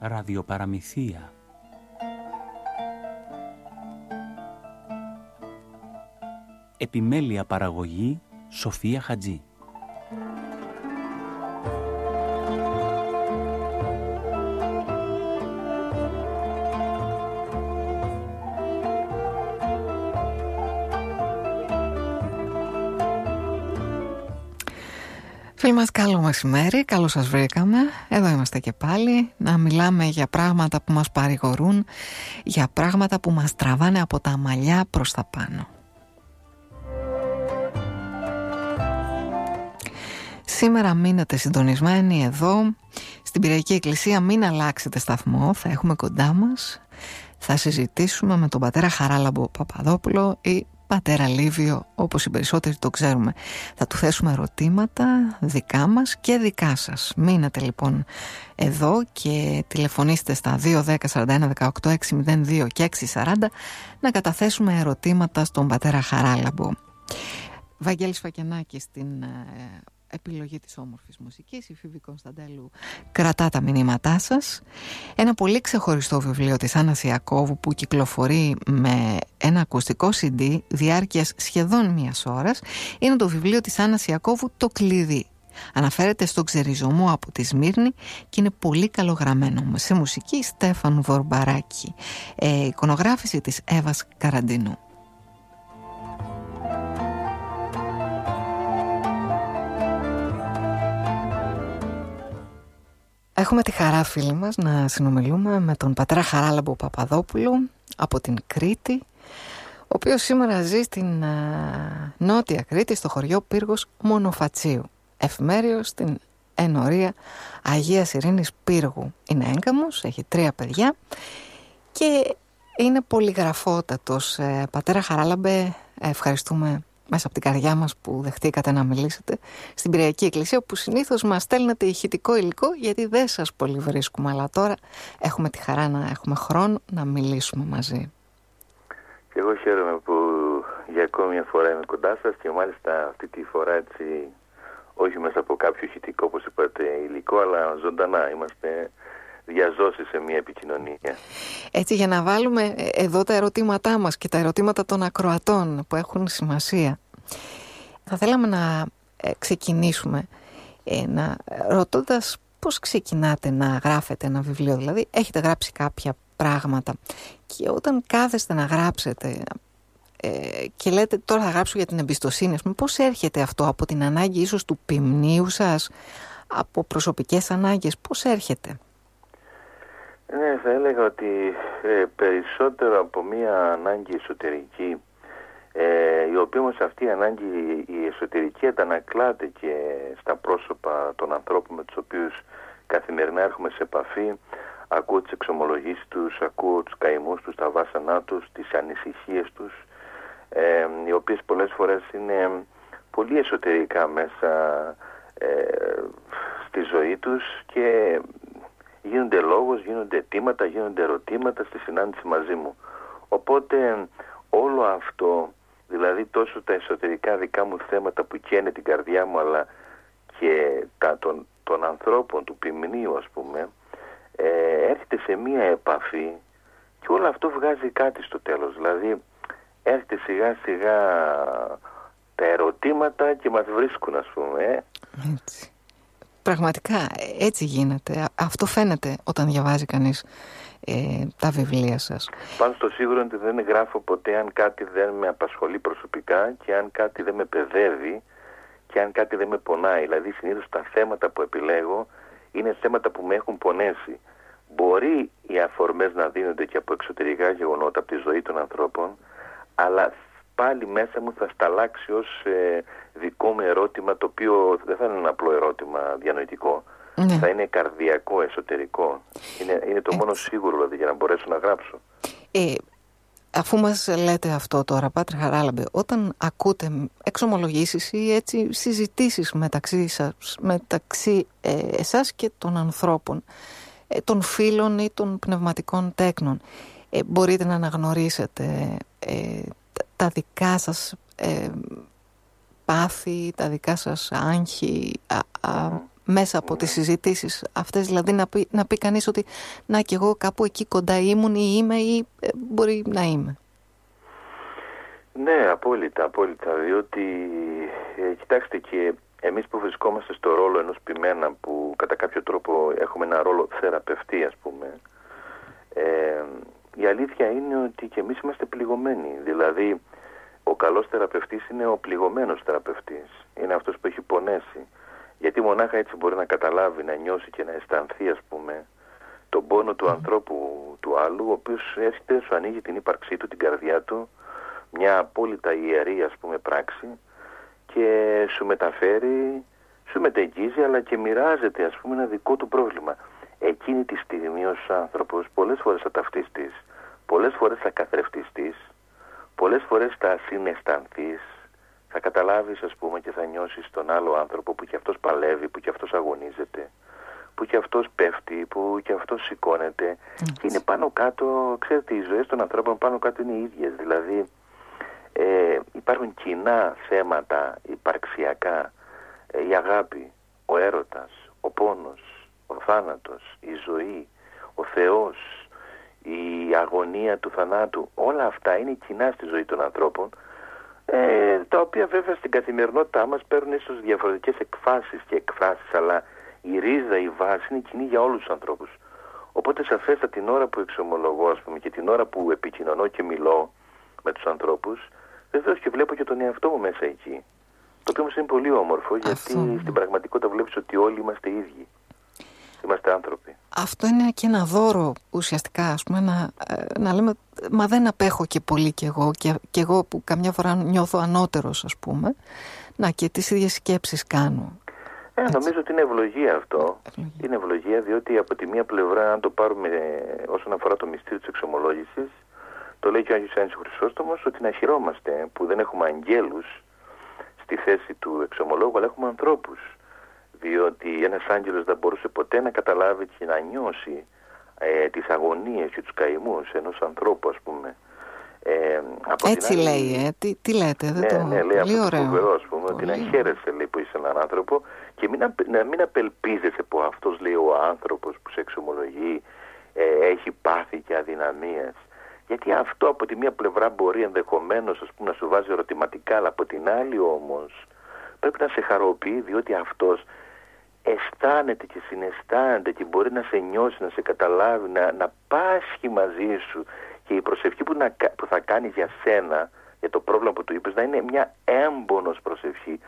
ραδιοπαραμυθία. Επιμέλεια παραγωγή Σοφία Χατζή. Φίλοι μας καλό μεσημέρι, καλώς σας βρήκαμε. Εδώ είμαστε και πάλι Να μιλάμε για πράγματα που μας παρηγορούν Για πράγματα που μας τραβάνε από τα μαλλιά προς τα πάνω. Σήμερα μείνετε συντονισμένοι εδώ. Στην Πυριακή Εκκλησία μην αλλάξετε σταθμό Θα έχουμε κοντά μας. Θα συζητήσουμε με τον πατέρα Χαράλαμπο Παπαδόπουλο Ή πατέρα Λίβιο όπως οι περισσότεροι το ξέρουμε. Θα του θέσουμε ερωτήματα δικά μας και δικά σας. Μείνετε λοιπόν εδώ και τηλεφωνήστε στα 210 41 18 602 και 640 να καταθέσουμε ερωτήματα στον πατέρα Χαράλαμπο. Βαγγέλης Φακενάκης στην ε, επιλογή της όμορφης μουσικής. Η Φίβη Κωνσταντέλου κρατά τα μηνύματά σας. Ένα πολύ ξεχωριστό βιβλίο της Άννας Ιακώβου που κυκλοφορεί με ένα ακουστικό CD διάρκειας σχεδόν μίας ώρας είναι το βιβλίο της Άννας Ιακώβου «Το κλειδί» Αναφέρεται στον ξεριζωμό από τη Σμύρνη και είναι πολύ καλογραμμένο σε μουσική Στέφανου Βορμπαράκη. Ε, εικονογράφηση της Εύας Καραντινού Έχουμε τη χαρά φίλοι μας να συνομιλούμε με τον πατέρα Χαράλαμπο Παπαδόπουλο από την Κρήτη ο οποίος σήμερα ζει στην νότια Κρήτη στο χωριό Πύργος Μονοφατσίου. Εφημέριος στην ενορία Αγίας Ειρήνης Πύργου. Είναι έγκαμος, έχει τρία παιδιά και είναι πολυγραφότατος. Ε, πατέρα Χαράλαμπε ευχαριστούμε μέσα από την καρδιά μας που δεχτήκατε να μιλήσετε στην Πυριακή Εκκλησία που συνήθως μας στέλνετε ηχητικό υλικό γιατί δεν σας πολύ βρίσκουμε αλλά τώρα έχουμε τη χαρά να έχουμε χρόνο να μιλήσουμε μαζί. Και εγώ χαίρομαι που για ακόμη μια φορά είμαι κοντά σας και μάλιστα αυτή τη φορά έτσι όχι μέσα από κάποιο ηχητικό όπως είπατε υλικό αλλά ζωντανά είμαστε διαζώσει σε μια επικοινωνία. Έτσι για να βάλουμε εδώ τα ερωτήματά μας και τα ερωτήματα των ακροατών που έχουν σημασία. Θα θέλαμε να ε, ξεκινήσουμε ε, να, ρωτώντας πώς ξεκινάτε να γράφετε ένα βιβλίο. Δηλαδή έχετε γράψει κάποια πράγματα και όταν κάθεστε να γράψετε ε, και λέτε τώρα θα γράψω για την εμπιστοσύνη πούμε, πώς έρχεται αυτό από την ανάγκη ίσως του ποιμνίου σας από προσωπικές ανάγκες πώς έρχεται; Ναι, θα έλεγα ότι ε, περισσότερο από μία ανάγκη εσωτερική ε, η οποία όμως αυτή η ανάγκη η εσωτερική αντανακλάται και στα πρόσωπα των ανθρώπων με τους οποίους καθημερινά έρχομαι σε επαφή. Ακούω τις εξομολογήσεις τους, ακούω τους καημούς τους, τα βάσανά τους, τις ανησυχίες τους ε, οι οποίες πολλές φορές είναι πολύ εσωτερικά μέσα ε, στη ζωή τους και γίνονται λόγος, γίνονται αιτήματα, γίνονται ερωτήματα στη συνάντηση μαζί μου. Οπότε όλο αυτό, δηλαδή τόσο τα εσωτερικά δικά μου θέματα που καίνε την καρδιά μου αλλά και τα των, των ανθρώπων, του ποιμνίου ας πούμε, ε, έρχεται σε μία επαφή και όλο αυτό βγάζει κάτι στο τέλος. Δηλαδή έρχεται σιγά σιγά τα ερωτήματα και μας βρίσκουν ας πούμε. Ε. Έτσι. Πραγματικά έτσι γίνεται. Αυτό φαίνεται όταν διαβάζει κανείς ε, τα βιβλία σας. Πάνω στο σίγουρο ότι δεν γράφω ποτέ αν κάτι δεν με απασχολεί προσωπικά και αν κάτι δεν με παιδεύει και αν κάτι δεν με πονάει. Δηλαδή συνήθως τα θέματα που επιλέγω είναι θέματα που με έχουν πονέσει. Μπορεί οι αφορμές να δίνονται και από εξωτερικά γεγονότα από τη ζωή των ανθρώπων, αλλά πάλι μέσα μου θα σταλάξει ως ε, δικό μου ερώτημα το οποίο δεν θα είναι ένα απλό ερώτημα διανοητικό. Ναι. Θα είναι καρδιακό, εσωτερικό. Είναι, είναι το μόνο σίγουρο δηλαδή για να μπορέσω να γράψω. Ε, αφού μας λέτε αυτό τώρα, Πάτρε Χαράλαμπε, όταν ακούτε εξομολογήσεις ή έτσι συζητήσεις μεταξύ σας, μεταξύ ε, εσάς και των ανθρώπων, ε, των φίλων ή των πνευματικών τέκνων, ε, μπορείτε να αναγνωρίσετε ε, τα δικά σας ε, πάθη, τα δικά σας άγχη μέσα από τις συζητήσεις αυτές, δηλαδή να πει, να πει κανείς ότι να κι εγώ κάπου εκεί κοντά ήμουν ή είμαι ή ε, μπορεί να είμαι. Ναι, απόλυτα, απόλυτα, διότι ε, κοιτάξτε και εμείς που βρισκόμαστε στο ρόλο ενός πειμένα που κατά κάποιο τρόπο έχουμε ένα ρόλο θεραπευτή ας πούμε ε, η αλήθεια είναι ότι και εμείς είμαστε πληγωμένοι. Δηλαδή ο καλός θεραπευτής είναι ο πληγωμένος θεραπευτής. Είναι αυτός που έχει πονέσει. Γιατί μονάχα έτσι μπορεί να καταλάβει, να νιώσει και να αισθανθεί ας πούμε τον πόνο του ανθρώπου του άλλου ο οποίος έρχεται, σου ανοίγει την ύπαρξή του, την καρδιά του μια απόλυτα ιερή ας πούμε πράξη και σου μεταφέρει, σου μετεγγίζει αλλά και μοιράζεται ας πούμε ένα δικό του πρόβλημα. Εκείνη τη στιγμή ως άνθρωπος πολλές φορές θα ταυτιστείς, πολλές φορές θα καθρεφτιστείς, πολλές φορές θα συναισθανθείς, θα καταλάβεις ας πούμε και θα νιώσεις τον άλλο άνθρωπο που και αυτός παλεύει, που και αυτός αγωνίζεται, που και αυτός πέφτει, που και αυτός σηκώνεται και είναι πάνω κάτω, ξέρετε οι ζωές των ανθρώπων πάνω κάτω είναι οι ίδιες, δηλαδή ε, υπάρχουν κοινά θέματα υπαρξιακά, ε, η αγάπη, ο έρωτας, ο πόνος, ο θάνατος, η ζωή, ο Θεός, η αγωνία του θανάτου, όλα αυτά είναι κοινά στη ζωή των ανθρώπων, ε, τα οποία βέβαια στην καθημερινότητά μας παίρνουν ίσως διαφορετικές εκφάσεις και εκφράσεις, αλλά η ρίζα, η βάση είναι κοινή για όλους τους ανθρώπους. Οπότε σαφέστα την ώρα που εξομολογώ, ας πούμε, και την ώρα που επικοινωνώ και μιλώ με τους ανθρώπους, Βεβαίως και βλέπω και τον εαυτό μου μέσα εκεί. Το οποίο όμως είναι πολύ όμορφο γιατί στην πραγματικότητα βλέπεις ότι όλοι είμαστε ίδιοι. Είμαστε άνθρωποι. Αυτό είναι και ένα δώρο ουσιαστικά, ας πούμε, να, ε, να λέμε, μα δεν απέχω και πολύ κι εγώ, και, και εγώ που καμιά φορά νιώθω ανώτερος, ας πούμε, να και τις ίδιες σκέψεις κάνω. Ε, νομίζω ότι είναι ευλογία αυτό. Είναι ευλογία διότι από τη μία πλευρά, αν το πάρουμε όσον αφορά το μυστήριο της εξομολόγησης, το λέει και ο Άγιος Άννης Χρυσόστομος ότι να χειρόμαστε που δεν έχουμε αγγέλους στη θέση του εξομολόγου αλλά έχουμε ανθρώπους διότι ένας άγγελος δεν μπορούσε ποτέ να καταλάβει και να νιώσει ε, τις αγωνίες και τους καημούς ενός ανθρώπου ας πούμε. Ε, Έτσι άλλη... λέει, ε. τι, τι λέτε, δεν ναι, το... Ναι, λέει Πολύ αυτό φοβερός, ας πούμε, ότι να χαίρεσαι λέει, που είσαι έναν άνθρωπο και μην, να μην απελπίζεσαι που αυτός λέει ο άνθρωπος που σε εξομολογεί ε, έχει πάθη και αδυναμίες γιατί αυτό από τη μία πλευρά μπορεί ενδεχομένως να σου βάζει ερωτηματικά, αλλά από την άλλη όμως πρέπει να σε χαροποιεί διότι αυτός αισθάνεται και συναισθάνεται και μπορεί να σε νιώσει, να σε καταλάβει, να, να πάσχει μαζί σου και η προσευχή που, να, που θα κάνει για σένα, για το πρόβλημα που του είπες, να είναι μια έμπονος προσευχή.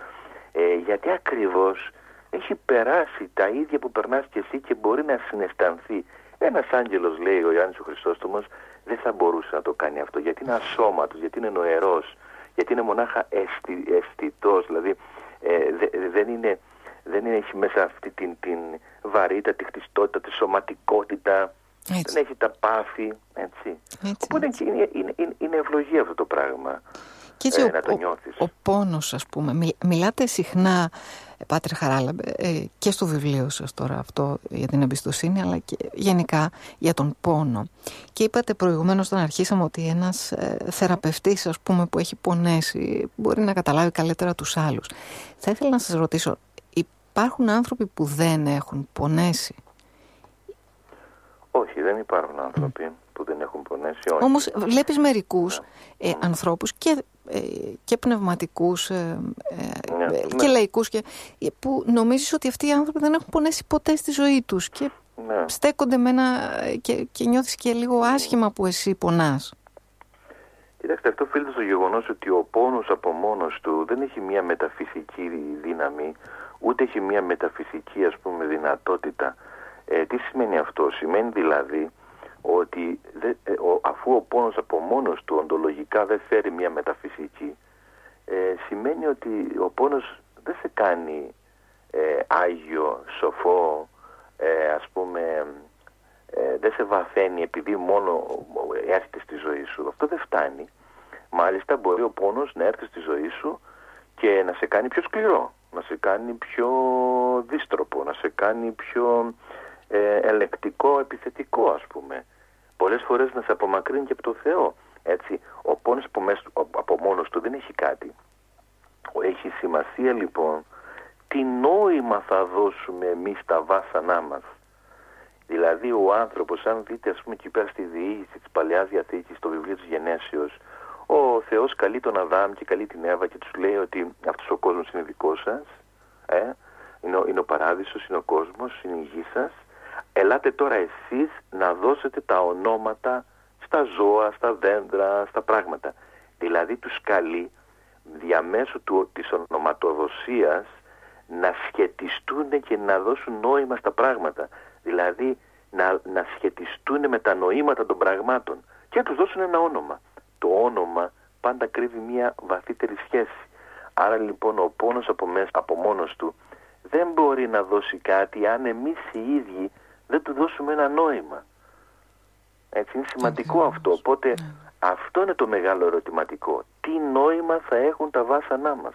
Ε, γιατί ακριβώς έχει περάσει τα ίδια που περνάς και εσύ και μπορεί να συναισθανθεί. Ένας άγγελος λέει ο Ιωάννης ο Χριστόστομος δεν θα μπορούσε να το κάνει αυτό γιατί είναι ασώματος, γιατί είναι νοερός, γιατί είναι μονάχα αισθη, αισθητός, δηλαδή ε, δεν, είναι, δεν είναι, έχει μέσα αυτή την, την βαρύτητα, τη χτιστότητα, τη σωματικότητα, δεν έχει τα πάθη, έτσι. Οπότε Είναι, είναι, είναι, ευλογία αυτό το πράγμα. Και έτσι ε, ο, να το νιώθεις. Ο, ο πόνος ας πούμε, μιλάτε συχνά Πάτρε Χαράλαμπε, ε, και στο βιβλίο σας τώρα αυτό για την εμπιστοσύνη αλλά και γενικά για τον πόνο. Και είπατε προηγουμένως όταν αρχίσαμε ότι ένας ε, θεραπευτής ας πούμε που έχει πονέσει μπορεί να καταλάβει καλύτερα τους άλλους. Θα ήθελα να σας ρωτήσω, υπάρχουν άνθρωποι που δεν έχουν πονέσει; Όχι, δεν υπάρχουν άνθρωποι που δεν έχουν πονέσει. Όχι. Όμως βλέπεις μερικούς ναι. ε, ανθρώπους και ε, και πνευματικούς ε, ε, ναι, και ναι. λαϊκούς και, που νομίζεις ότι αυτοί οι άνθρωποι δεν έχουν πονέσει ποτέ στη ζωή τους και ναι. στέκονται με ένα και, και νιώθεις και λίγο άσχημα που εσύ πονάς. Κοιτάξτε, αυτό οφείλεται στο γεγονός ότι ο πόνος από μόνος του δεν έχει μια μεταφυσική δύναμη, ούτε έχει μια μεταφυσική ας πούμε δυνατότητα. Ε, τι σημαίνει αυτό, σημαίνει δηλαδή ότι ε, αφού ο πόνος από μόνος του οντολογικά δεν φέρει μια μεταφυσική ε, σημαίνει ότι ο πόνος δεν σε κάνει ε, άγιο, σοφό, ε, ας πούμε δεν σε βαθαίνει επειδή μόνο έρχεται στη ζωή σου. Αυτό δεν φτάνει. Μάλιστα μπορεί ο πόνος να έρθει στη ζωή σου και να σε κάνει πιο σκληρό, να σε κάνει πιο δίστροπο, να σε κάνει πιο ελεκτικό, επιθετικό ας πούμε πολλές φορές να σε απομακρύνει και από το Θεό. Έτσι, ο πόνος από, από μόνος του δεν έχει κάτι. Έχει σημασία λοιπόν τι νόημα θα δώσουμε εμείς τα βάσανά μας. Δηλαδή ο άνθρωπος, αν δείτε ας πούμε εκεί πέρα στη διήγηση της Παλαιάς Διαθήκης, στο βιβλίο της Γενέσεως, ο Θεός καλεί τον Αδάμ και καλεί την Εύα και τους λέει ότι αυτός ο κόσμος είναι δικός σας, ε, είναι, ο, είναι ο παράδεισος, είναι ο κόσμος, είναι η γη σας. Ελάτε τώρα εσείς να δώσετε τα ονόματα στα ζώα, στα δέντρα, στα πράγματα. Δηλαδή τους καλεί διαμέσου του, της ονοματοδοσίας να σχετιστούν και να δώσουν νόημα στα πράγματα. Δηλαδή να, να σχετιστούν με τα νοήματα των πραγμάτων και να τους δώσουν ένα όνομα. Το όνομα πάντα κρύβει μια βαθύτερη σχέση. Άρα λοιπόν ο πόνος από, μέσα, από μόνος του δεν μπορεί να δώσει κάτι αν εμείς οι ίδιοι δεν του δώσουμε ένα νόημα. Έτσι είναι σημαντικό αυτό. Οπότε ναι. αυτό είναι το μεγάλο ερωτηματικό. Τι νόημα θα έχουν τα βάσανά μας;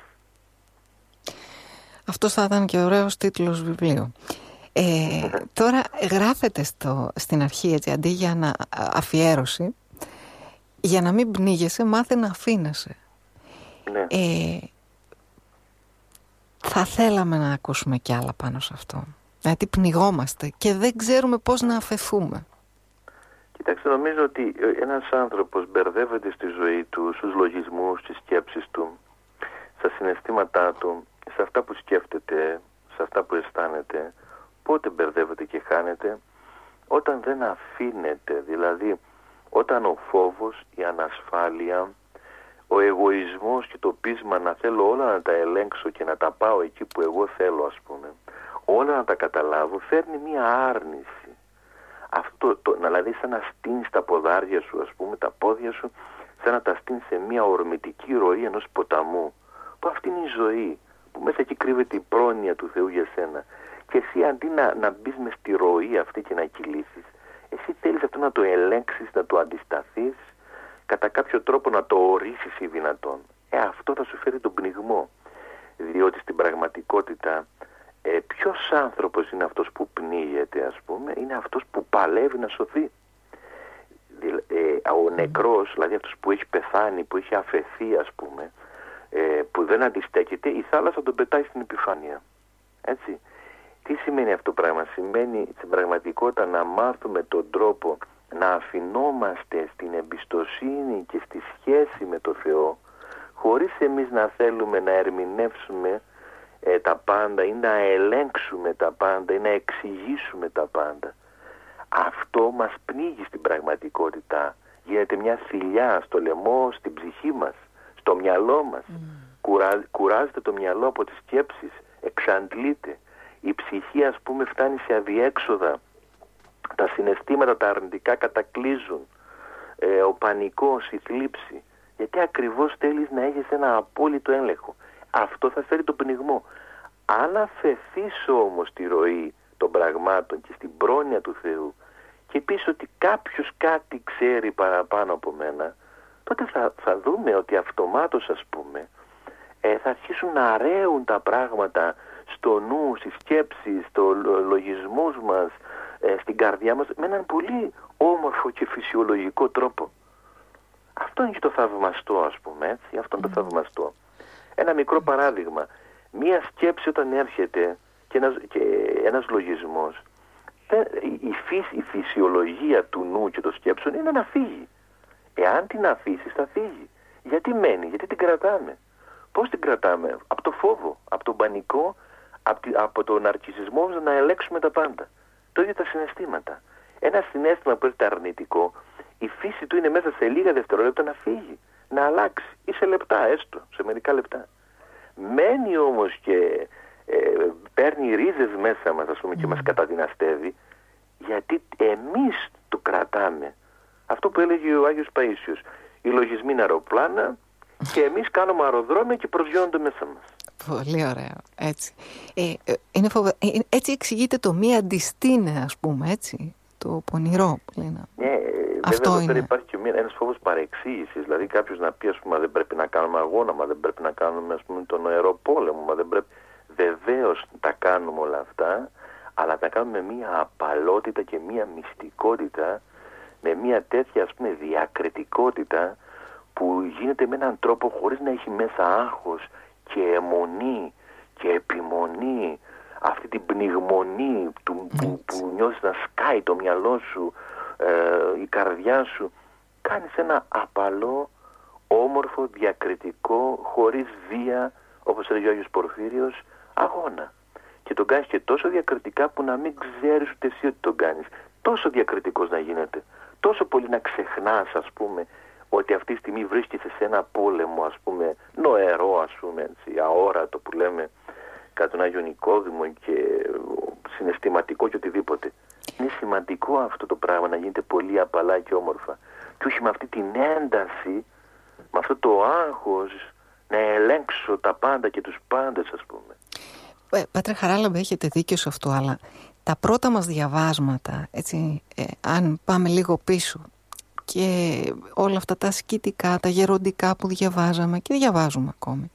Αυτό θα ήταν και ωραίος τίτλος βιβλίου. Ε, τώρα γράφεται στο, στην αρχή έτσι, αντί για να αφιέρωση για να μην πνίγεσαι μάθε να αφήνεσαι. Ναι. Ε, θα θέλαμε να ακούσουμε κι άλλα πάνω σε αυτό. Γιατί πνιγόμαστε και δεν ξέρουμε πώς να αφαιθούμε. Κοιτάξτε, νομίζω ότι ένας άνθρωπος μπερδεύεται στη ζωή του, στους λογισμούς, στις σκέψεις του, στα συναισθήματά του, σε αυτά που σκέφτεται, σε αυτά που αισθάνεται, πότε μπερδεύεται και χάνεται, όταν δεν αφήνεται, δηλαδή όταν ο φόβος, η ανασφάλεια, ο εγωισμός και το πείσμα να θέλω όλα να τα ελέγξω και να τα πάω εκεί που εγώ θέλω ας πούμε, όλα να τα καταλάβω, φέρνει μία άρνηση. Αυτό, το, δηλαδή σαν να στείνεις τα ποδάρια σου ας πούμε, τα πόδια σου, σαν να τα στείνεις σε μία ορμητική ροή ενός ποταμού. Που αυτή είναι η ζωή, που μέσα εκεί κρύβεται η πρόνοια του Θεού για σένα. Και εσύ αντί να, να μπεις μες στη ροή αυτή και να κυλήσεις, εσύ θέλεις αυτό να το ελέγξεις, να το αντισταθείς, κατά κάποιο τρόπο να το ορίσεις ή δυνατόν. Ε, αυτό θα σου φέρει τον πνιγμό. Διότι στην πραγματικότητα ε, ποιος άνθρωπος είναι αυτός που πνίγεται ας πούμε, είναι αυτός που παλεύει να σωθεί. Ε, ο νεκρός, δηλαδή αυτός που έχει πεθάνει, που έχει αφαιθεί ας πούμε, ε, που δεν αντιστέκεται, η θάλασσα τον πετάει στην επιφάνεια. Έτσι. Τι σημαίνει αυτό το πράγμα; Σημαίνει στην πραγματικότητα να μάθουμε τον τρόπο να αφινόμαστε στην εμπιστοσύνη και στη σχέση με το Θεό χωρίς εμείς να θέλουμε να ερμηνεύσουμε ε, τα πάντα ή να ελέγξουμε τα πάντα ή να εξηγήσουμε τα πάντα. Αυτό μας πνίγει στην πραγματικότητα. Γίνεται μια θηλιά στο λαιμό, στην ψυχή μας, στο μυαλό μας. Mm. κουράζεται το μυαλό από τις σκέψεις, εξαντλείται η ψυχή ας πούμε φτάνει σε αδιέξοδα, τα συναισθήματα τα αρνητικά κατακλείζουν, ε, ο πανικός, η θλίψη, γιατί ακριβώς θέλεις να έχεις ένα απόλυτο έλεγχο. Αυτό θα φέρει τον πνιγμό. Αν αφαιθείς όμως τη ροή των πραγμάτων και στην πρόνοια του Θεού και πεις ότι κάποιος κάτι ξέρει παραπάνω από μένα, τότε θα, θα δούμε ότι αυτομάτως ας πούμε ε, θα αρχίσουν να αραίουν τα πράγματα στο νου, στις σκέψεις, στο λογισμούς μας, ε, στην καρδιά μας με έναν πολύ όμορφο και φυσιολογικό τρόπο. Αυτό είναι και το θαυμαστό ας πούμε έτσι, αυτό είναι το θαυμαστό. Ένα μικρό παράδειγμα, μία σκέψη όταν έρχεται και ένας, και ένας λογισμός, η, φύση, η φυσιολογία του νου και των σκέψεων είναι να φύγει. Εάν την αφήσεις θα φύγει. Γιατί μένει, γιατί την κρατάμε. Πώς την κρατάμε, από το φόβο, από τον πανικό από, από τον ναρκισισμό να ελέγξουμε τα πάντα. Το ίδιο τα συναισθήματα. Ένα συνέστημα που έρχεται αρνητικό, η φύση του είναι μέσα σε λίγα δευτερόλεπτα να φύγει, να αλλάξει ή σε λεπτά έστω, σε μερικά λεπτά. Μένει όμως και ε, παίρνει ρίζες μέσα μας ας πούμε και μας καταδυναστεύει γιατί εμείς το κρατάμε. Αυτό που έλεγε ο Άγιος Παΐσιος. Οι λογισμοί είναι αεροπλάνα και εμείς κάνουμε αεροδρόμια και προσγειώνονται μέσα μας. Πολύ ωραίο. Έτσι. Ε, ε είναι φοβε... Ε, έτσι εξηγείται το μία αντιστήνε, ας πούμε, έτσι. Το πονηρό που λένε. Ναι, Αυτό βέβαια, είναι. υπάρχει και ένας φόβος παρεξήγησης. Δηλαδή κάποιος να πει, ας πούμε, δεν πρέπει να κάνουμε αγώνα, μα δεν πρέπει να κάνουμε, ας πούμε, τον αεροπόλεμο, μα δεν πρέπει... Βεβαίως τα κάνουμε όλα αυτά, αλλά τα κάνουμε με μία απαλότητα και μία μυστικότητα, με μία τέτοια, ας πούμε, διακριτικότητα, που γίνεται με έναν τρόπο χωρίς να έχει μέσα άγχος και αιμονή και επιμονή, αυτή την πνιγμονή του, που, που νιώθεις να σκάει το μυαλό σου, ε, η καρδιά σου, κάνεις ένα απαλό, όμορφο, διακριτικό, χωρίς βία, όπως έλεγε ο Άγιος Πορφύριος, αγώνα. Και τον κάνεις και τόσο διακριτικά που να μην ξέρεις ούτε εσύ ότι τον κάνεις. Τόσο διακριτικός να γίνεται. Τόσο πολύ να ξεχνάς, ας πούμε, ότι αυτή τη στιγμή βρίσκεσαι σε ένα πόλεμο, ας πούμε, νοερό, ας πούμε, έτσι, αόρατο που λέμε, κατά τον Άγιο Νικόδημο και συναισθηματικό και οτιδήποτε. Είναι σημαντικό αυτό το πράγμα να γίνεται πολύ απαλά και όμορφα. Και όχι με αυτή την ένταση, με αυτό το άγχος, να ελέγξω τα πάντα και τους πάντες, ας πούμε. Ε, Πάτρε Χαράλαμπε, έχετε δίκιο σε αυτό, αλλά τα πρώτα μας διαβάσματα, έτσι, ε, αν πάμε λίγο πίσω και όλα αυτά τα ασκητικά, τα γεροντικά που διαβάζαμε και διαβάζουμε ακόμη,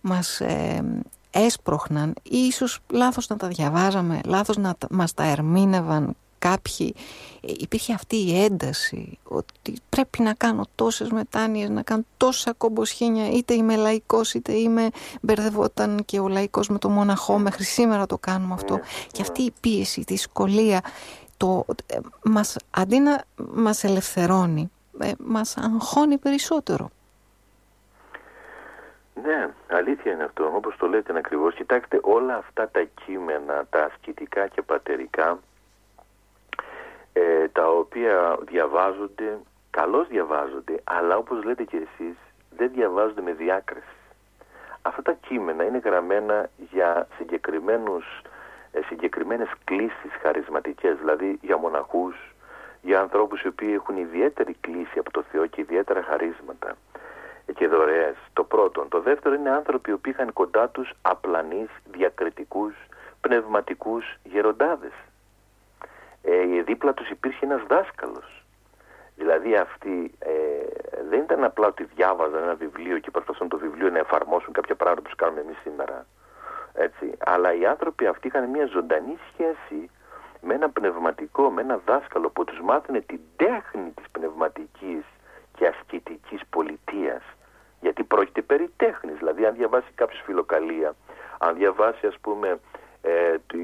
μας ε, έσπροχναν ή ίσως λάθος να τα διαβάζαμε, λάθος να μας τα ερμήνευαν κάποιοι. Ε, υπήρχε αυτή η ένταση ότι πρέπει να κάνω τόσες μετάνοιες, να κάνω τόσα κομποσχήνια, είτε είμαι λαϊκός είτε είμαι μπερδευόταν και ο λαϊκός με το μοναχό, μέχρι σήμερα το κάνουμε αυτό. Ναι, και αυτή η πίεση, η δυσκολία, το, ε, μας, αντί να μας ελευθερώνει, ε, μας αγχώνει περισσότερο. Ναι, αλήθεια είναι αυτό. Όπως το λέτε ακριβώς. Κοιτάξτε, όλα αυτά τα κείμενα, τα ασκητικά και πατερικά, ε, τα οποία διαβάζονται, καλώς διαβάζονται, αλλά όπως λέτε και εσείς, δεν διαβάζονται με διάκριση. Αυτά τα κείμενα είναι γραμμένα για συγκεκριμένους, ε, συγκεκριμένες κλήσεις χαρισματικές, δηλαδή για μοναχούς, για ανθρώπους οι οποίοι έχουν ιδιαίτερη κλίση από το Θεό και ιδιαίτερα χαρίσματα και δωρεές. Το πρώτο. Το δεύτερο είναι άνθρωποι που είχαν κοντά τους απλανείς, διακριτικούς, πνευματικούς γεροντάδες. Ε, δίπλα τους υπήρχε ένας δάσκαλος. Δηλαδή αυτοί ε, δεν ήταν απλά ότι διάβαζαν ένα βιβλίο και προσπαθούν το βιβλίο να εφαρμόσουν κάποια πράγματα που κάνουμε εμείς σήμερα. Έτσι. Αλλά οι άνθρωποι αυτοί είχαν μια ζωντανή σχέση με ένα πνευματικό, με ένα δάσκαλο που τους μάθαινε την τέχνη της πνευματικής και ασκητικής πολιτείας. Γιατί πρόκειται περί τέχνης. Δηλαδή αν διαβάσει κάποιος φιλοκαλία, αν διαβάσει ας πούμε ε, τη,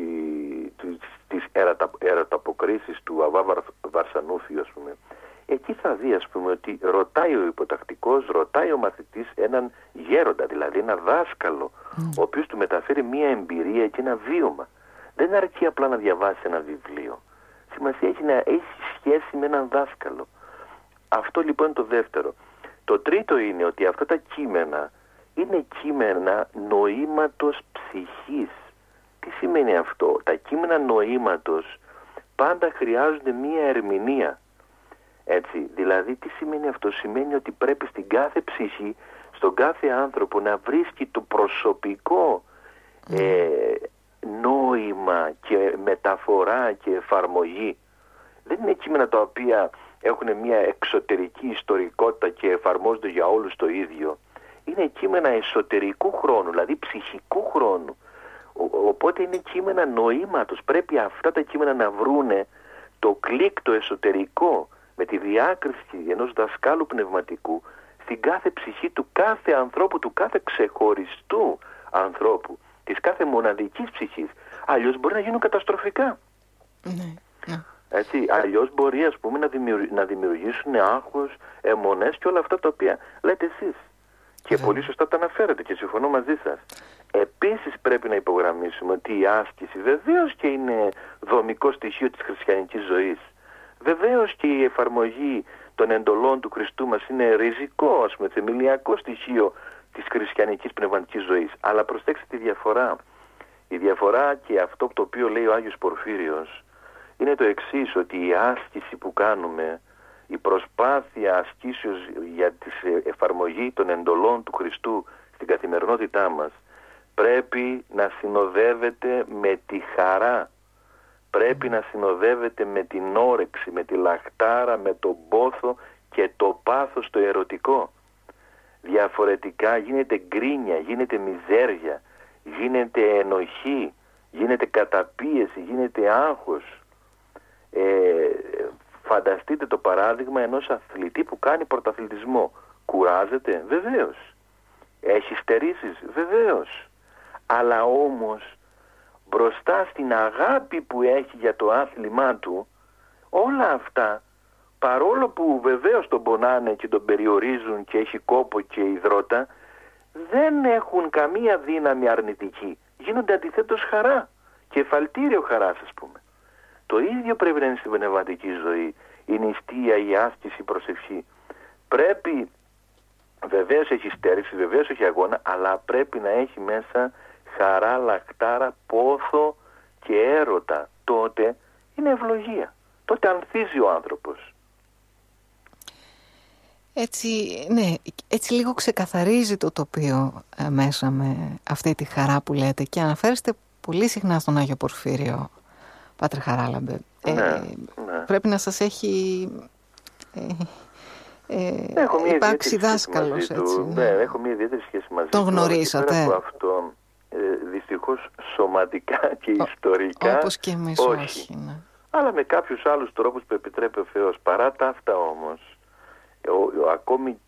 τη, τις ερατα, εραταποκρίσεις του Αβά Βαρσανούφιου ας πούμε, εκεί θα δει ας πούμε ότι ρωτάει ο υποτακτικός, ρωτάει ο μαθητής έναν γέροντα, δηλαδή ένα δάσκαλο, ο οποίος του μεταφέρει μία εμπειρία και ένα βίωμα. Δεν αρκεί απλά να διαβάσει ένα βιβλίο. Σημασία έχει να έχει σχέση με έναν δάσκαλο. Αυτό λοιπόν είναι το δεύτερο. Το τρίτο είναι ότι αυτά τα κείμενα είναι κείμενα νοήματος ψυχής. Τι σημαίνει αυτό; Τα κείμενα νοήματος πάντα χρειάζονται μία ερμηνεία. Έτσι, δηλαδή τι σημαίνει αυτό; Σημαίνει ότι πρέπει στην κάθε ψυχή, στον κάθε άνθρωπο να βρίσκει το προσωπικό ε, νόημα και μεταφορά και εφαρμογή. Δεν είναι κείμενα τα οποία έχουν μια εξωτερική ιστορικότητα και εφαρμόζονται για όλους το ίδιο. Είναι κείμενα εσωτερικού χρόνου, δηλαδή ψυχικού χρόνου. οπότε είναι κείμενα νοήματος. Πρέπει αυτά τα κείμενα να βρούνε το κλικ το εσωτερικό με τη διάκριση ενός δασκάλου πνευματικού στην κάθε ψυχή του κάθε ανθρώπου, του κάθε ξεχωριστού ανθρώπου, της κάθε μοναδικής ψυχής. Αλλιώς μπορεί να γίνουν καταστροφικά. Ναι, ναι. Έτσι, αλλιώς μπορεί ας πούμε να, να δημιουργήσουν άγχος, αιμονές και όλα αυτά τα οποία λέτε εσείς. Και πολύ σωστά τα αναφέρετε και συμφωνώ μαζί σας. Επίσης πρέπει να υπογραμμίσουμε ότι η άσκηση βεβαίως και είναι δομικό στοιχείο της χριστιανικής ζωής. Βεβαίως και η εφαρμογή των εντολών του Χριστού μας είναι ριζικό, ας πούμε, θεμελιακό στοιχείο της χριστιανικής πνευματικής ζωής. Αλλά προσέξτε τη διαφορά. Η διαφορά και αυτό το οποίο λέει ο Άγιος Πορφύριος είναι το εξής ότι η άσκηση που κάνουμε, η προσπάθεια ασκήσεως για τη εφαρμογή των εντολών του Χριστού στην καθημερινότητά μας πρέπει να συνοδεύεται με τη χαρά, πρέπει να συνοδεύεται με την όρεξη, με τη λαχτάρα, με τον πόθο και το πάθος το ερωτικό. Διαφορετικά γίνεται γκρίνια, γίνεται μιζέρια, γίνεται ενοχή, γίνεται καταπίεση, γίνεται άγχος, ε, φανταστείτε το παράδειγμα ενός αθλητή που κάνει πρωταθλητισμό. Κουράζεται, βεβαίως. Έχει στερήσεις, βεβαίως. αλλά όμως μπροστά στην αγάπη που έχει για το άθλημά του όλα αυτά παρόλο που βεβαίως τον πονάνε και τον περιορίζουν και έχει κόπο και υδρότα δεν έχουν καμία δύναμη αρνητική. Γίνονται αντιθέτως χαρά κεφαλτήριο χαράς ας πούμε. Το ίδιο πρέπει να είναι στην πνευματική ζωή. Η νηστεία, η άσκηση, η προσευχή. Πρέπει Βεβαίως έχει στέρηση, βεβαίως έχει αγώνα, αλλά πρέπει να έχει μέσα χαρά, λακτάρα, πόθο και έρωτα. Τότε είναι ευλογία. Τότε ανθίζει ο άνθρωπος. Έτσι, ναι, έτσι λίγο ξεκαθαρίζει το τοπίο ε, μέσα με αυτή τη χαρά που λέτε και αναφέρεστε πολύ συχνά στον Άγιο Πορφύριο, Πάτρε Χαράλαμπε. Ε, ναι, ναι. Πρέπει να σας έχει ε, ε, έχω μια υπάρξει δάσκαλος. Έτσι, ναι. ναι. έχω μια ιδιαίτερη σχέση μαζί Τον του. Τον γνωρίσατε. Από αυτό, ε, δυστυχώς σωματικά και ιστορικά. Όπως και εμείς όχι. όχι ναι. Αλλά με κάποιους άλλους τρόπους που επιτρέπει ο Θεός. Παρά τα αυτά όμως, ο, ο, ακόμη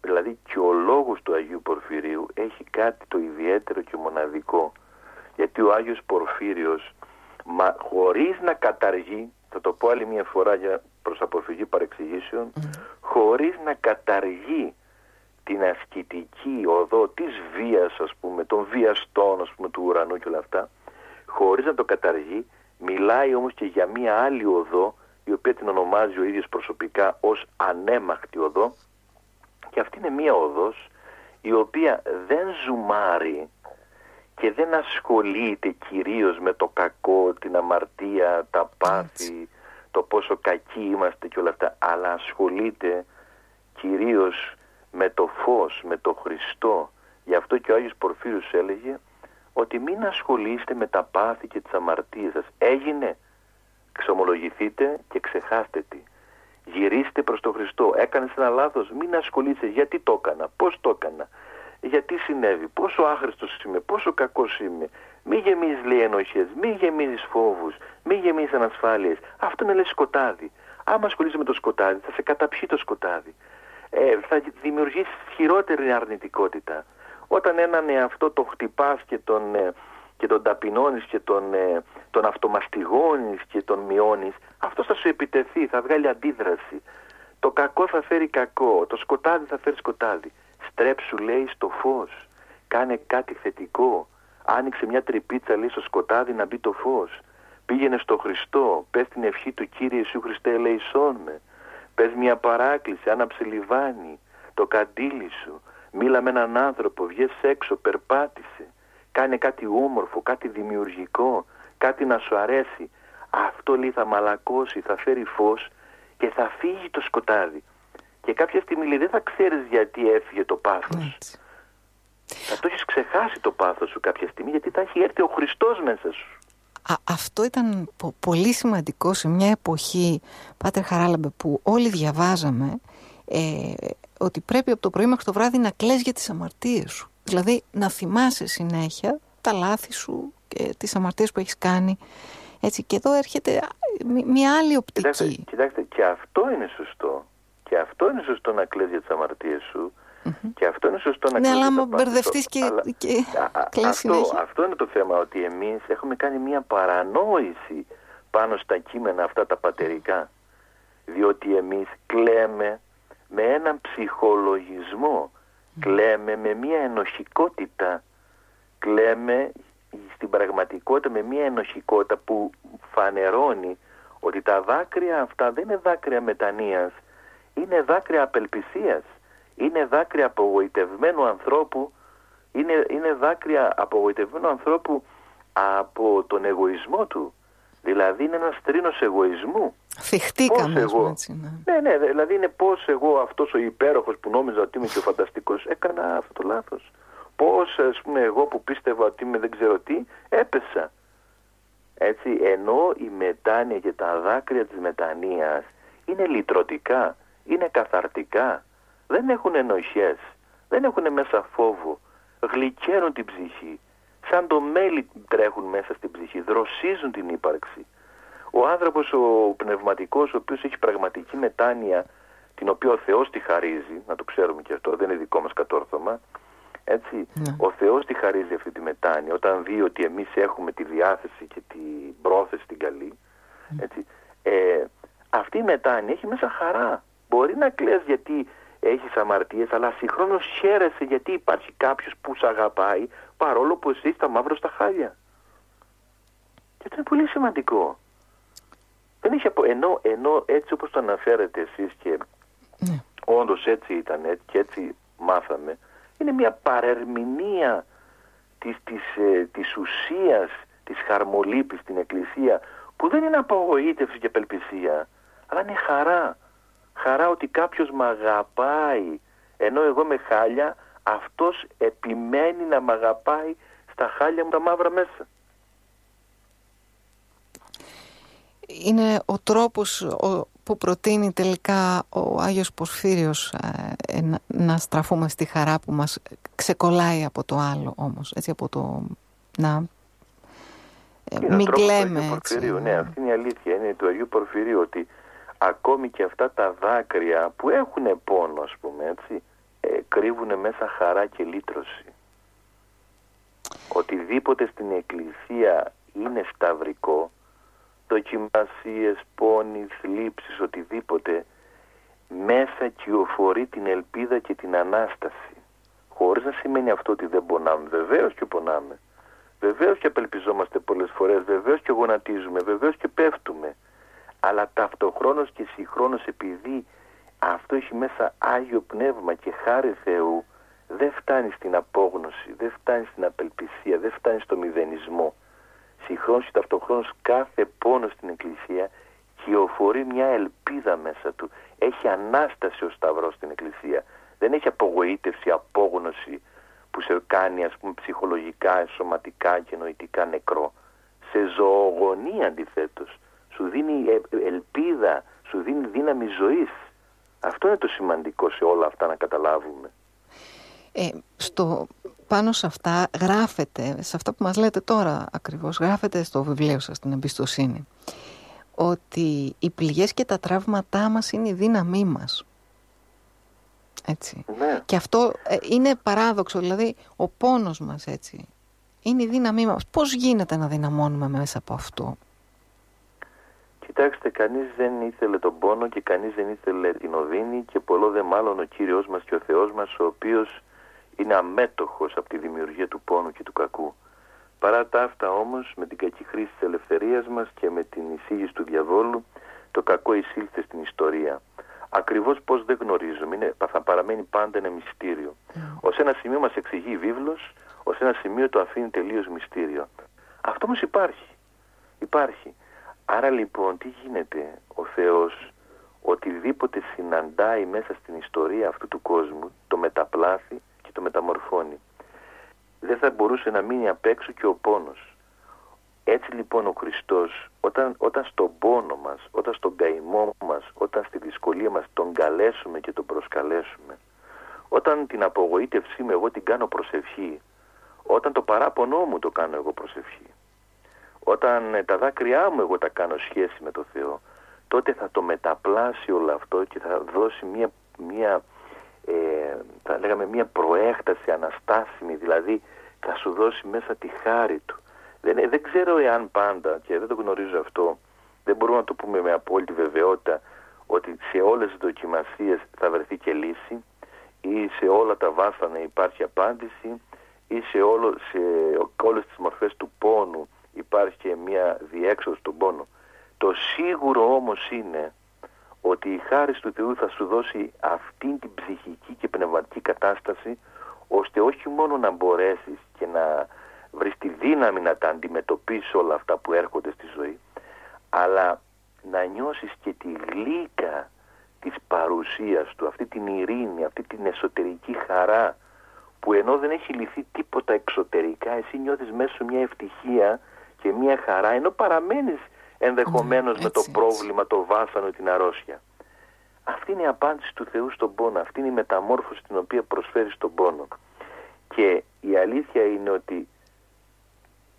δηλαδή και ο λόγος του Αγίου Πορφυρίου έχει κάτι το ιδιαίτερο και μοναδικό. Γιατί ο Άγιος Πορφύριος μα, χωρίς να καταργεί, θα το πω άλλη μια φορά για προς αποφυγή παρεξηγήσεων χωρίς να καταργεί την ασκητική οδό της βίας ας πούμε, των βιαστών ας πούμε, του ουρανού και όλα αυτά χωρίς να το καταργεί μιλάει όμως και για μία άλλη οδό η οποία την ονομάζει ο ίδιος προσωπικά ως ανέμαχτη οδό. Και αυτή είναι μία οδός η οποία δεν ζουμάρει και δεν ασχολείται κυρίως με το κακό, την αμαρτία, τα πάθη, το πόσο κακοί είμαστε και όλα αυτά, αλλά ασχολείται κυρίως με το φως, με το Χριστό. Γι' αυτό και ο Άγιος Πορφύριος έλεγε ότι μην ασχολείστε με τα πάθη και τις αμαρτίες σας. Έγινε, ξομολογηθείτε και ξεχάστε τι. Γυρίστε προς τον Χριστό. Έκανες ένα λάθος, μην ασχολείσαι γιατί το έκανα, πώς το έκανα, γιατί συνέβη, πόσο άχρηστος είμαι, πόσο κακός είμαι; Μη γεμίζεις λέει ενοχές, μη γεμίζεις φόβους, μη γεμίζεις ανασφάλειες. Αυτό είναι λέει σκοτάδι. Άμα ασχολείσαι με το σκοτάδι θα σε καταπιεί το σκοτάδι. Ε, θα δημιουργήσει χειρότερη αρνητικότητα. Όταν έναν εαυτό το χτυπάς και τον, ε, και τον ταπεινώνεις και τον, ε, τον αυτομαστιγώνεις και τον μειώνεις, αυτό θα σου επιτεθεί, θα βγάλει αντίδραση. Το κακό θα φέρει κακό, το σκοτάδι θα φέρει σκοτάδι. Στρέψου λέει στο φως, κάνε κάτι θετικό, άνοιξε μια τρυπίτσα λέει στο σκοτάδι να μπει το φως. Πήγαινε στο Χριστό, πες την ευχή του Κύριε Ιησού Χριστέ ελεησόν με. Πες μια παράκληση, άναψε λιβάνι, το καντήλι σου. Μίλα με έναν άνθρωπο, βγες έξω, περπάτησε. Κάνε κάτι όμορφο, κάτι δημιουργικό, κάτι να σου αρέσει. Αυτό λέει θα μαλακώσει, θα φέρει φως και θα φύγει το σκοτάδι. Και κάποια στιγμή λέει δεν θα ξέρεις γιατί έφυγε το πάθος. Θα το έχεις ξεχάσει το πάθος σου κάποια στιγμή γιατί θα έχει έρθει ο Χριστός μέσα σου. Α, αυτό ήταν πολύ σημαντικό σε μια εποχή, Πάτερ Χαράλαμπε, που όλοι διαβάζαμε ε, ότι πρέπει από το πρωί μέχρι το βράδυ να κλαις για τις αμαρτίες σου. Δηλαδή να θυμάσαι συνέχεια τα λάθη σου και τις αμαρτίες που έχεις κάνει. Έτσι, και εδώ έρχεται μια άλλη οπτική. Κοιτάξτε, κοιτάξτε, και αυτό είναι σωστό. Και αυτό είναι σωστό να κλαις για τις αμαρτίες σου. Και αυτό είναι σωστό να Ναι, αλλά άμα μπερδευτείς και, αλλά... και... αυτό, αυτό είναι το θέμα, ότι εμείς έχουμε κάνει μια παρανόηση πάνω στα κείμενα αυτά τα πατερικά. Διότι εμείς κλαίμε με έναν ψυχολογισμό, κλαίμε με μια ενοχικότητα, κλαίμε στην πραγματικότητα με μια ενοχικότητα που φανερώνει ότι τα δάκρυα αυτά δεν είναι δάκρυα μετανοίας, είναι δάκρυα απελπισίας είναι δάκρυα απογοητευμένου ανθρώπου, είναι, είναι δάκρυα απογοητευμένου ανθρώπου από τον εγωισμό του. Δηλαδή είναι ένας τρίνος εγωισμού. Θυχτήκαμε εγώ. Έτσι, ναι. ναι, ναι, δηλαδή είναι πώς εγώ αυτός ο υπέροχος που νόμιζα ότι είμαι και ο φανταστικός έκανα αυτό το λάθος. Πώς ας πούμε εγώ που πίστευα ότι είμαι δεν ξέρω τι έπεσα. Έτσι, ενώ η μετάνοια και τα δάκρυα της μετανοίας είναι λυτρωτικά, είναι καθαρτικά δεν έχουν ενοχές, δεν έχουν μέσα φόβο, γλυκαίνουν την ψυχή, σαν το μέλι τρέχουν μέσα στην ψυχή, δροσίζουν την ύπαρξη. Ο άνθρωπος ο πνευματικός, ο οποίος έχει πραγματική μετάνοια, την οποία ο Θεός τη χαρίζει, να το ξέρουμε και αυτό, δεν είναι δικό μας κατόρθωμα, Έτσι. Ναι. Ο Θεός τη χαρίζει αυτή τη μετάνοια όταν δει ότι εμείς έχουμε τη διάθεση και την πρόθεση την καλή. Έτσι. Ε, αυτή η μετάνοια έχει μέσα χαρά. Μπορεί να κλαις γιατί έχεις αμαρτίες αλλά συγχρόνως χαίρεσαι γιατί υπάρχει κάποιος που σε αγαπάει παρόλο που εσύ στα μαύρο στα χάλια. Και αυτό είναι πολύ σημαντικό. Δεν έχει απο... ενώ, ενώ έτσι όπως το αναφέρετε εσείς και Ναι. όντως έτσι ήταν έτσι, και έτσι μάθαμε, είναι μια παρερμηνία της, της, ε, της ουσίας της χαρμολύπης στην Εκκλησία που δεν είναι απογοήτευση και απελπισία, αλλά είναι χαρά. Χαρά ότι κάποιος με αγαπάει, ενώ εγώ με χάλια, αυτός επιμένει να με αγαπάει στα χάλια μου τα μαύρα μέσα. είναι ο τρόπος ο- που προτείνει τελικά ο Άγιος Πορφύριος ε, ε, να, να στραφούμε στη χαρά που μας ξεκολλάει από το άλλο όμως, έτσι από το να ε, Είναι ο μην τρόπος του κλαίμε Αγίου έτσι. Πορφυρίου. Ναι, αυτή είναι η αλήθεια. Είναι του Αγίου Πορφυρίου ότι ακόμη και αυτά τα δάκρυα που έχουν πόνο, ας πούμε, έτσι, ε, κρύβουν μέσα χαρά και λύτρωση. Οτιδήποτε στην εκκλησία είναι σταυρικό, δοκιμασίες, πόνοι, θλίψεις, οτιδήποτε, μέσα κυοφορεί την ελπίδα και την Ανάσταση. Χωρίς να σημαίνει αυτό ότι δεν πονάμε. Βεβαίως και πονάμε. Βεβαίως και απελπιζόμαστε πολλές φορές, βεβαίως και γονατίζουμε, βεβαίως και πέφτουμε. Αλλά ταυτοχρόνως και συγχρόνως επειδή αυτό έχει μέσα Άγιο Πνεύμα και χάρη Θεού, δεν φτάνει στην απόγνωση, δεν φτάνει στην απελπισία, δεν φτάνει στο μηδενισμό. Συγχρόνως και ταυτοχρόνως κάθε πόνο στην Εκκλησία κυοφορεί μια ελπίδα μέσα του. Έχει Ανάσταση ο Σταυρός στην Εκκλησία. Δεν έχει απογοήτευση, απόγνωση που σε κάνει ας πούμε ψυχολογικά, σωματικά και νοητικά νεκρό. Σε ζωογονεί αντιθέτως. Σου δίνει ε- ελπίδα, σου δίνει δύναμη ζωής. Αυτό είναι το σημαντικό σε όλα αυτά να καταλάβουμε. Ε, στο, πάνω σε αυτά γράφεται, σε αυτά που μας λέτε τώρα ακριβώς, γράφεται στο βιβλίο σας, την εμπιστοσύνη, ότι οι πληγές και τα τραύματά μας είναι η δύναμή μας. Έτσι. Ναι. Και αυτό ε, είναι παράδοξο, δηλαδή ο πόνος μας έτσι. Είναι η δύναμή μας. Πώς γίνεται να δυναμώνουμε μέσα από αυτό; Κοιτάξτε, κανείς δεν ήθελε τον πόνο και κανείς δεν ήθελε την οδύνη και πολλό δε μάλλον ο Κύριος μας και ο Θεός μας ο οποίος είναι αμέτωχος από τη δημιουργία του πόνου και του κακού. Παρά τα αυτά όμως με την κακή χρήση της ελευθερίας μας και με την εισήγηση του διαβόλου το κακό εισήλθε στην ιστορία. Ακριβώς πώς δεν γνωρίζουμε, είναι, θα παραμένει πάντα ένα μυστήριο. Ως ένα σημείο μας εξηγεί η βίβλος, ως ένα σημείο το αφήνει τελείως μυστήριο. Αυτό όμως υπάρχει. Υπάρχει. Άρα λοιπόν τι γίνεται; Ο Θεός οτιδήποτε συναντάει μέσα στην ιστορία αυτού του κόσμου το μεταπλάθει και το μεταμορφώνει. Δεν θα μπορούσε να μείνει απ' έξω και ο πόνος. Έτσι λοιπόν ο Χριστός όταν, όταν στον πόνο μας, όταν στον καημό μας, όταν στη δυσκολία μας τον καλέσουμε και τον προσκαλέσουμε, όταν την απογοήτευσή μου εγώ την κάνω προσευχή, όταν το παράπονό μου το κάνω εγώ προσευχή, όταν ε, τα δάκρυά μου εγώ τα κάνω σχέση με το Θεό, τότε θα το μεταπλάσει όλο αυτό και θα δώσει μια, μια ε, θα λέγαμε μια προέκταση αναστάσιμη, δηλαδή θα σου δώσει μέσα τη χάρη του. Δεν, ε, δεν ξέρω εάν πάντα, και δεν το γνωρίζω αυτό, δεν μπορούμε να το πούμε με απόλυτη βεβαιότητα, ότι σε όλες τις δοκιμασίες θα βρεθεί και λύση ή σε όλα τα βάσανα υπάρχει απάντηση ή σε, όλο, σε όλες τις μορφές του πόνου υπάρχει και μια διέξοδος στον πόνο. Το σίγουρο όμως είναι ότι η χάρη του Θεού θα σου δώσει αυτή την ψυχική και πνευματική κατάσταση ώστε όχι μόνο να μπορέσεις και να βρεις τη δύναμη να τα αντιμετωπίσεις όλα αυτά που έρχονται στη ζωή αλλά να νιώσεις και τη γλύκα της παρουσίας του, αυτή την ειρήνη, αυτή την εσωτερική χαρά που ενώ δεν έχει λυθεί τίποτα εξωτερικά εσύ νιώθεις μέσα σου μια ευτυχία και μια χαρά ενώ παραμένεις ενδεχομένως Ναι, με το έτσι, πρόβλημα, το βάσανο, την αρρώστια. Αυτή είναι η απάντηση του Θεού στον πόνο, αυτή είναι η μεταμόρφωση την οποία προσφέρει στον πόνο. Και η αλήθεια είναι ότι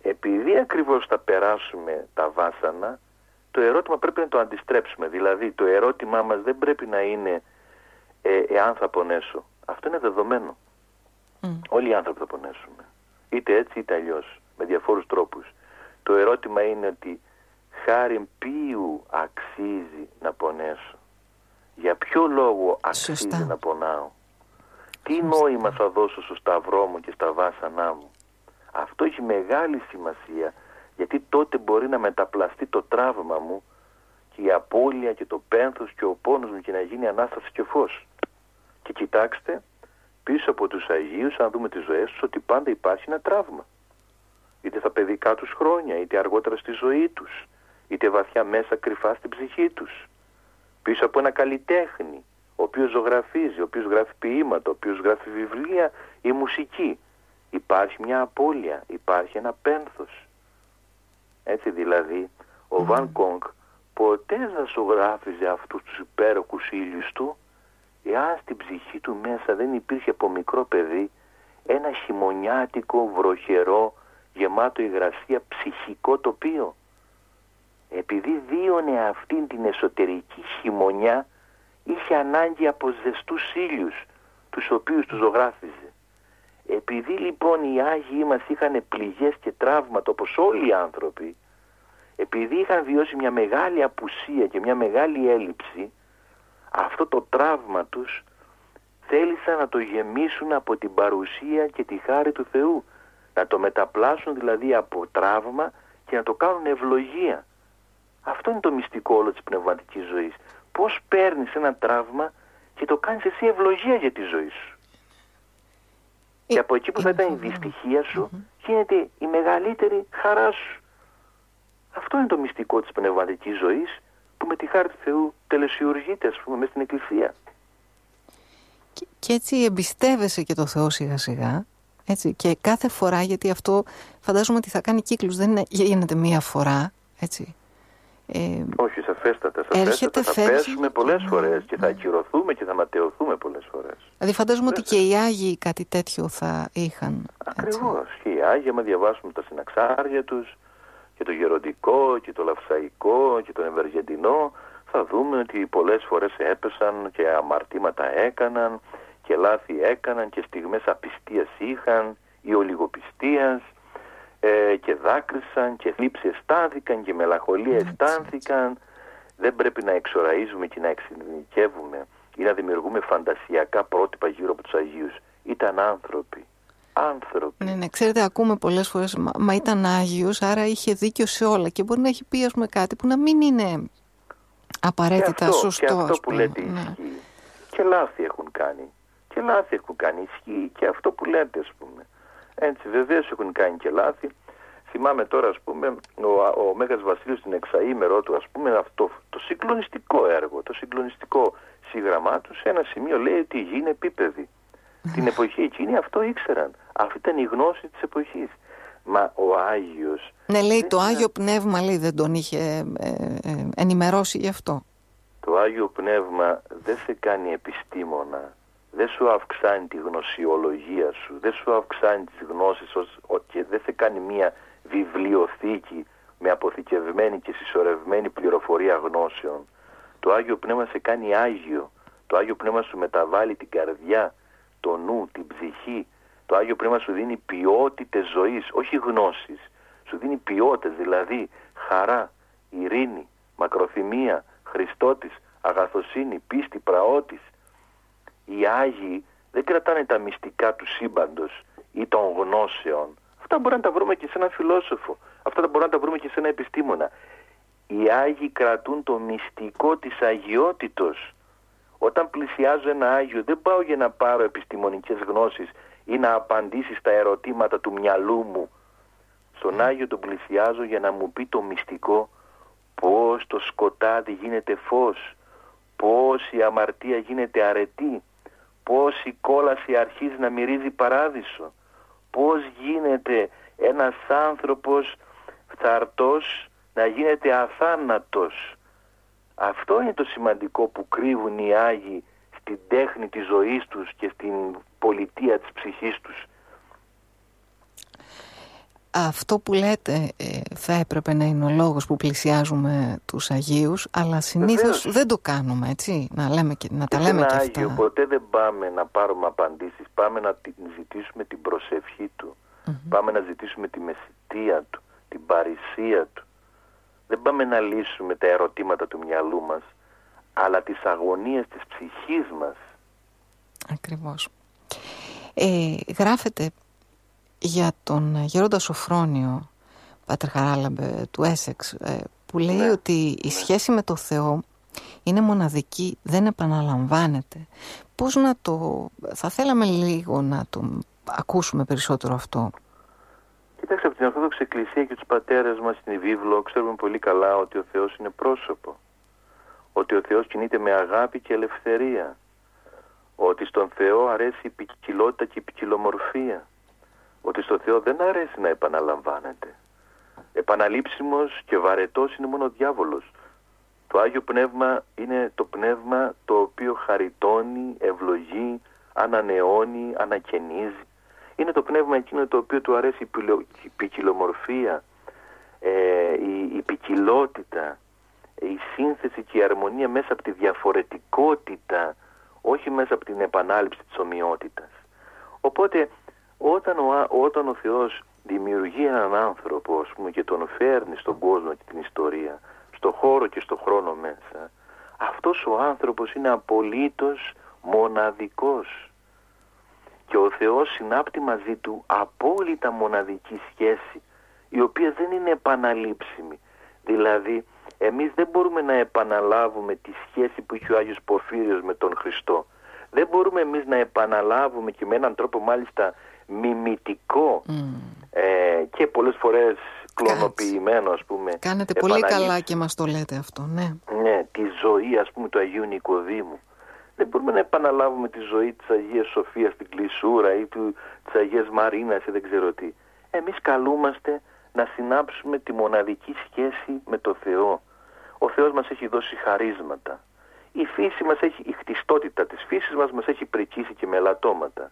επειδή ακριβώς θα περάσουμε τα βάσανα, το ερώτημα πρέπει να το αντιστρέψουμε. Δηλαδή το ερώτημά μας δεν πρέπει να είναι ε, εάν θα πονέσω. Αυτό είναι δεδομένο. Όλοι οι άνθρωποι θα πονέσουμε. Είτε έτσι είτε αλλιώς, με διαφόρους τρόπους. Το ερώτημα είναι ότι χάρη ποιου αξίζει να πονέσω; Για ποιο λόγο αξίζει να πονάω; Τι νόημα θα δώσω στο σταυρό μου και στα βάσανά μου; Αυτό έχει μεγάλη σημασία γιατί τότε μπορεί να μεταπλαστεί το τραύμα μου και η απώλεια και το πένθος και ο πόνος μου και να γίνει Ανάσταση και φως. Και κοιτάξτε, πίσω από τους Αγίους, αν δούμε τις ζωές τους, ότι πάντα υπάρχει ένα τραύμα. Είτε στα παιδικά τους χρόνια, είτε αργότερα στη ζωή τους, είτε βαθιά μέσα κρυφά στην ψυχή τους. Πίσω από ένα καλλιτέχνη, ο οποίος ζωγραφίζει, ο οποίος γράφει ποίηματα, ο οποίος γράφει βιβλία ή μουσική. Υπάρχει μια απώλεια, υπάρχει ένα πένθος. Έτσι δηλαδή, ο Βαν Κόγκ ποτέ δεν ζωγράφιζε αυτούς τους υπέροχους ήλιους του εάν στην ψυχή του μέσα δεν υπήρχε από μικρό παιδί ένα χειμωνιάτικο, βροχερό, γεμάτο υγρασία ψυχικό τοπίο. Επειδή δίωνε αυτήν την εσωτερική χειμωνιά είχε ανάγκη από ζεστούς ήλιους τους οποίους τους ζωγράφιζε. Επειδή λοιπόν οι Άγιοι μας είχαν πληγές και τραύματα όπως όλοι οι άνθρωποι επειδή είχαν βιώσει μια μεγάλη απουσία και μια μεγάλη έλλειψη αυτό το τραύμα τους θέλησαν να το γεμίσουν από την παρουσία και τη χάρη του Θεού να το μεταπλάσουν δηλαδή από τραύμα και να το κάνουν ευλογία. Αυτό είναι το μυστικό όλο της πνευματικής ζωής. Πως παίρνεις ένα τραύμα και το κάνεις εσύ ευλογία για τη ζωή σου. Και από εκεί που θα ήταν η δυστυχία σου γίνεται η μεγαλύτερη χαρά σου. Αυτό είναι το μυστικό της πνευματικής ζωής που με τη χάρη του Θεού τελεσιουργείται ας πούμε μέσα στην Εκκλησία. Και, και έτσι εμπιστεύεσαι και το Θεό σιγά σιγά έτσι, και κάθε φορά γιατί αυτό φαντάζομαι ότι θα κάνει κύκλους δεν γίνεται μία φορά έτσι. Ε, Όχι, σαφέστατα, σαφέστατα. Θα πέσουμε πολλές φορές και θα ακυρωθούμε και θα ματαιωθούμε πολλές φορές. Δηλαδή φαντάζομαι ότι και οι Άγιοι κάτι τέτοιο θα είχαν. Ακριβώς. Και οι Άγιοι, άμα διαβάσουμε τα συναξάρια τους, και το γεροντικό και το λαυσαϊκό και το ευεργετινό θα δούμε ότι πολλές φορές έπεσαν και αμαρτήματα έκαναν και λάθη έκαναν και στιγμές απιστίας είχαν ή ολιγοπιστίας ε, και δάκρυσαν και θλίψη αισθάνθηκαν και μελαγχολία αισθάνθηκαν δεν πρέπει να εξοραίζουμε και να εξειδικεύουμε ή να δημιουργούμε φαντασιακά πρότυπα γύρω από τους Αγίους ήταν άνθρωποι άνθρωποι. Ναι, ναι, ξέρετε, ακούμε πολλές φορές, μα, ήταν Άγιος, άρα είχε δίκιο σε όλα και μπορεί να έχει πει, ας πούμε, κάτι που να μην είναι απαραίτητα και αυτό, σωστό. Και αυτό που λέτε ναι. ισχύει. Και λάθη έχουν κάνει. Και λάθη έχουν κάνει. Ισχύει και αυτό που λέτε, ας πούμε. Έτσι, βεβαίως έχουν κάνει και λάθη. Θυμάμαι τώρα, ας πούμε, ο, ο Μέγας Βασίλειος στην εξαήμερό του, ας πούμε, αυτό το συγκλονιστικό έργο, το συγκλονιστικό σύγγραμμά του, σε ένα σημείο λέει ότι η γη είναι επίπεδη. Την εποχή εκείνη αυτό ήξεραν. Αυτή ήταν η γνώση της εποχής. Μα ο Άγιος... Ναι, λέει το Άγιο Πνεύμα λέει, δεν τον είχε ε, ε, ενημερώσει γι' αυτό. Το Άγιο Πνεύμα δεν σε κάνει επιστήμονα. Δεν σου αυξάνει τη γνωσιολογία σου. Δεν σου αυξάνει τις γνώσεις ως, και δεν σε κάνει μια βιβλιοθήκη με αποθηκευμένη και συσσωρευμένη πληροφορία γνώσεων. Το Άγιο Πνεύμα σε κάνει Άγιο. Το Άγιο Πνεύμα σου μεταβάλλει την καρδιά το νου, την ψυχή. Το Άγιο Πνεύμα σου δίνει ποιότητες ζωής, όχι γνώσεις. Σου δίνει ποιότητες, δηλαδή χαρά, ειρήνη, μακροθυμία, Χριστότης, αγαθοσύνη, πίστη, πραότης. Οι Άγιοι δεν κρατάνε τα μυστικά του σύμπαντος ή των γνώσεων. Αυτά μπορούμε να τα βρούμε και σε έναν φιλόσοφο. Αυτά μπορούμε να τα βρούμε και σε ένα επιστήμονα. Οι Άγιοι κρατούν το μυστικό της αγιότητος όταν πλησιάζω ένα Άγιο δεν πάω για να πάρω επιστημονικές γνώσεις ή να απαντήσει στα ερωτήματα του μυαλού μου. Στον Άγιο τον πλησιάζω για να μου πει το μυστικό πώς το σκοτάδι γίνεται φως, πώς η αμαρτία γίνεται αρετή, πώς η κόλαση αρχίζει να μυρίζει παράδεισο, πώς γίνεται ένας άνθρωπος φθαρτός να γίνεται αθάνατος, αυτό είναι το σημαντικό που κρύβουν οι Άγιοι στην τέχνη της ζωής τους και στην πολιτεία της ψυχής τους. Αυτό που λέτε ε, θα έπρεπε να είναι ο λόγος που πλησιάζουμε τους Αγίους αλλά συνήθως δεν το κάνουμε έτσι να, λέμε και, να τα λέμε και αυτά. Άγιο ποτέ δεν πάμε να πάρουμε απαντήσεις. Πάμε να ζητήσουμε την προσευχή του. Πάμε να ζητήσουμε τη μεσητεία του την παρησία του. Δεν πάμε να λύσουμε τα ερωτήματα του μυαλού μας αλλά τις αγωνίες της ψυχής μας. Ακριβώς. Ε, Γράφεται για τον Γερόντα Σοφρόνιο, Πάτερ Χαράλαμπε του Έσεξ, ε, που λέει ναι. ότι η ναι. σχέση με το Θεό είναι μοναδική, δεν επαναλαμβάνεται. Πώς να το... θα θέλαμε λίγο να το ακούσουμε περισσότερο αυτό. Κοιτάξτε, από την Ορθόδοξη Εκκλησία και τους πατέρες μας στην βίβλο ξέρουμε πολύ καλά ότι ο Θεός είναι πρόσωπο. Ότι ο Θεός κινείται με αγάπη και ελευθερία. Ότι στον Θεό αρέσει η ποικιλότητα και η ποικιλομορφία ότι στο Θεό δεν αρέσει να επαναλαμβάνεται. Επαναλήψιμος και βαρετός είναι μόνο ο διάβολος. Το Άγιο Πνεύμα είναι το πνεύμα το οποίο χαριτώνει, ευλογεί, ανανεώνει, ανακαινίζει. Είναι το πνεύμα εκείνο το οποίο του αρέσει η ποικιλομορφία, ε, η, η ποικιλότητα, η σύνθεση και η αρμονία μέσα από τη διαφορετικότητα, όχι μέσα από την επανάληψη της ομοιότητας. Οπότε όταν ο, όταν ο Θεός δημιουργεί έναν άνθρωπο ας πούμε, και τον φέρνει στον κόσμο και την ιστορία, στο χώρο και στο χρόνο μέσα, αυτός ο άνθρωπος είναι απολύτως μοναδικός. Και ο Θεός συνάπτει μαζί του απόλυτα μοναδική σχέση, η οποία δεν είναι επαναλήψιμη. Δηλαδή, εμείς δεν μπορούμε να επαναλάβουμε τη σχέση που είχε ο Άγιος Πορφύριος με τον Χριστό. Δεν μπορούμε εμείς να επαναλάβουμε και με έναν τρόπο μάλιστα μιμητικό ε, και πολλές φορές κλωνοποιημένο ας πούμε. Κάνετε πολύ καλά και μας το λέτε αυτό, ναι. Ναι, τη ζωή ας πούμε του Αγίου Νικοδήμου. Δεν μπορούμε να επαναλάβουμε τη ζωή της Αγίας Σοφίας στην Κλεισούρα ή του, της Αγίας Μαρίνας ή δεν ξέρω τι. Εμείς καλούμαστε να συνάψουμε τη μοναδική σχέση με το Θεό. Ο Θεός μας έχει δώσει χαρίσματα. Η φύση μας έχει, η χτιστότητα της φύσης μας μας έχει πρικήσει και με ελαττώματα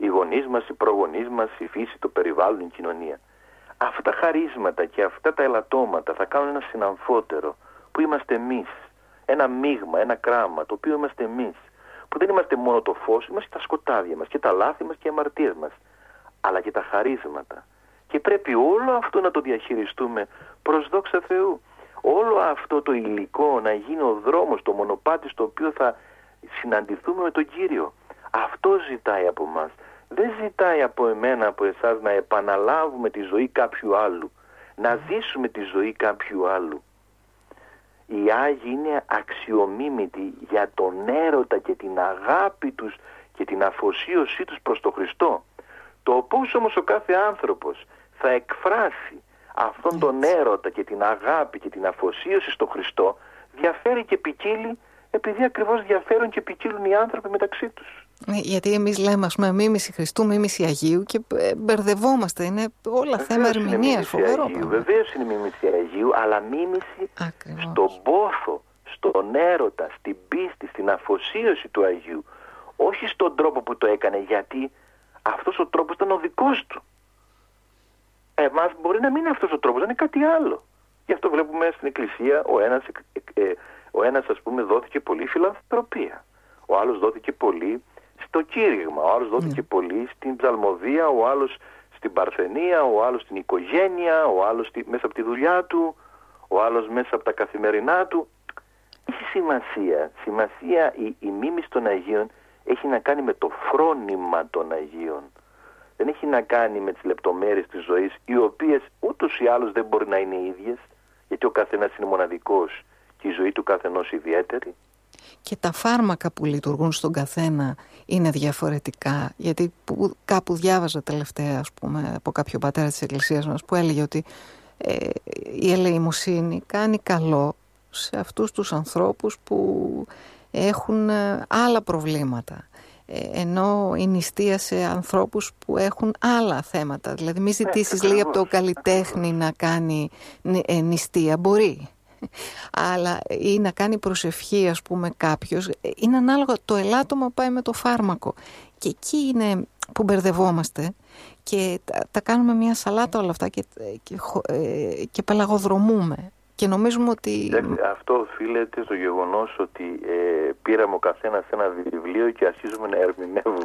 οι γονείς μας, οι προγονείς μας, η φύση, το περιβάλλον, η κοινωνία. Αυτά τα χαρίσματα και αυτά τα ελαττώματα θα κάνουν ένα συναμφότερο που είμαστε εμείς. Ένα μείγμα, ένα κράμα, το οποίο είμαστε εμείς. Που δεν είμαστε μόνο το φως, είμαστε τα σκοτάδια μας και τα λάθη μας και οι αμαρτίες μας. Αλλά και τα χαρίσματα. Και πρέπει όλο αυτό να το διαχειριστούμε προς δόξα Θεού. Όλο αυτό το υλικό να γίνει ο δρόμος, το μονοπάτι στο οποίο θα συναντηθούμε με τον Κύριο. Αυτό ζητάει από μας δεν ζητάει από εμένα, από εσάς να επαναλάβουμε τη ζωή κάποιου άλλου, να ζήσουμε τη ζωή κάποιου άλλου. Οι Άγιοι είναι αξιομίμητοι για τον έρωτα και την αγάπη τους και την αφοσίωσή τους προς τον Χριστό. Το πώς όμως ο κάθε άνθρωπος θα εκφράσει αυτόν τον έρωτα και την αγάπη και την αφοσίωση στον Χριστό διαφέρει και ποικίλει επειδή ακριβώς διαφέρουν και ποικίλουν οι άνθρωποι μεταξύ τους. Ναι, γιατί εμείς λέμε, ας πούμε, μίμηση Χριστού, μίμηση Αγίου και ε, μπερδευόμαστε. Είναι όλα Βεβαίως θέμα ερμηνεία. Φοβερό. Βεβαίως είναι μίμηση Αγίου, αλλά μίμηση στον πόθο, στον έρωτα, στην πίστη, στην αφοσίωση του Αγίου. Όχι στον τρόπο που το έκανε, γιατί αυτός ο τρόπος ήταν ο δικός του. Εμάς μπορεί να μην είναι αυτός ο τρόπος, να είναι κάτι άλλο. Γι' αυτό βλέπουμε στην Εκκλησία ο ένας, ε, ε, ο ένας ας πούμε δόθηκε πολύ φιλανθρωπία. Ο άλλος δόθηκε πολύ στο κήρυγμα. Ο άλλος δόθηκε ναι. πολύ στην ψαλμοδία, ο άλλος στην παρθενία, ο άλλος στην οικογένεια, ο άλλος στη, μέσα από τη δουλειά του, ο άλλος μέσα από τα καθημερινά του. Έχει σημασία. Σημασία η, η μίμηση των Αγίων έχει να κάνει με το φρόνημα των Αγίων. Δεν έχει να κάνει με τις λεπτομέρειες της ζωής, οι οποίες ούτως ή άλλως δεν μπορεί να είναι ίδιες, γιατί ο καθένας είναι μοναδικός και η ζωή του καθενός ιδιαίτερη και τα φάρμακα που λειτουργούν στον καθένα είναι διαφορετικά. Γιατί που, κάπου διάβαζα τελευταία ας πούμε από κάποιο πατέρα της εκκλησίας μας που έλεγε ότι ε, η ελεημοσύνη κάνει καλό σε αυτούς τους ανθρώπους που έχουν ε, άλλα προβλήματα. Ε, ενώ η νηστεία σε ανθρώπους που έχουν άλλα θέματα. Δηλαδή μη ζητήσεις λίγα από το καλλιτέχνη να κάνει νηστεία. Μπορεί αλλά ή να κάνει προσευχή ας πούμε κάποιος είναι ανάλογα το ελάττωμα πάει με το φάρμακο και εκεί είναι που μπερδευόμαστε και τα, κάνουμε μια σαλάτα όλα αυτά και, και, ε, και πελαγοδρομούμε και νομίζουμε ότι... Αυτό οφείλεται στο γεγονός ότι ε, πήραμε ο καθένας ένα βιβλίο και αρχίζουμε να ερμηνεύουμε.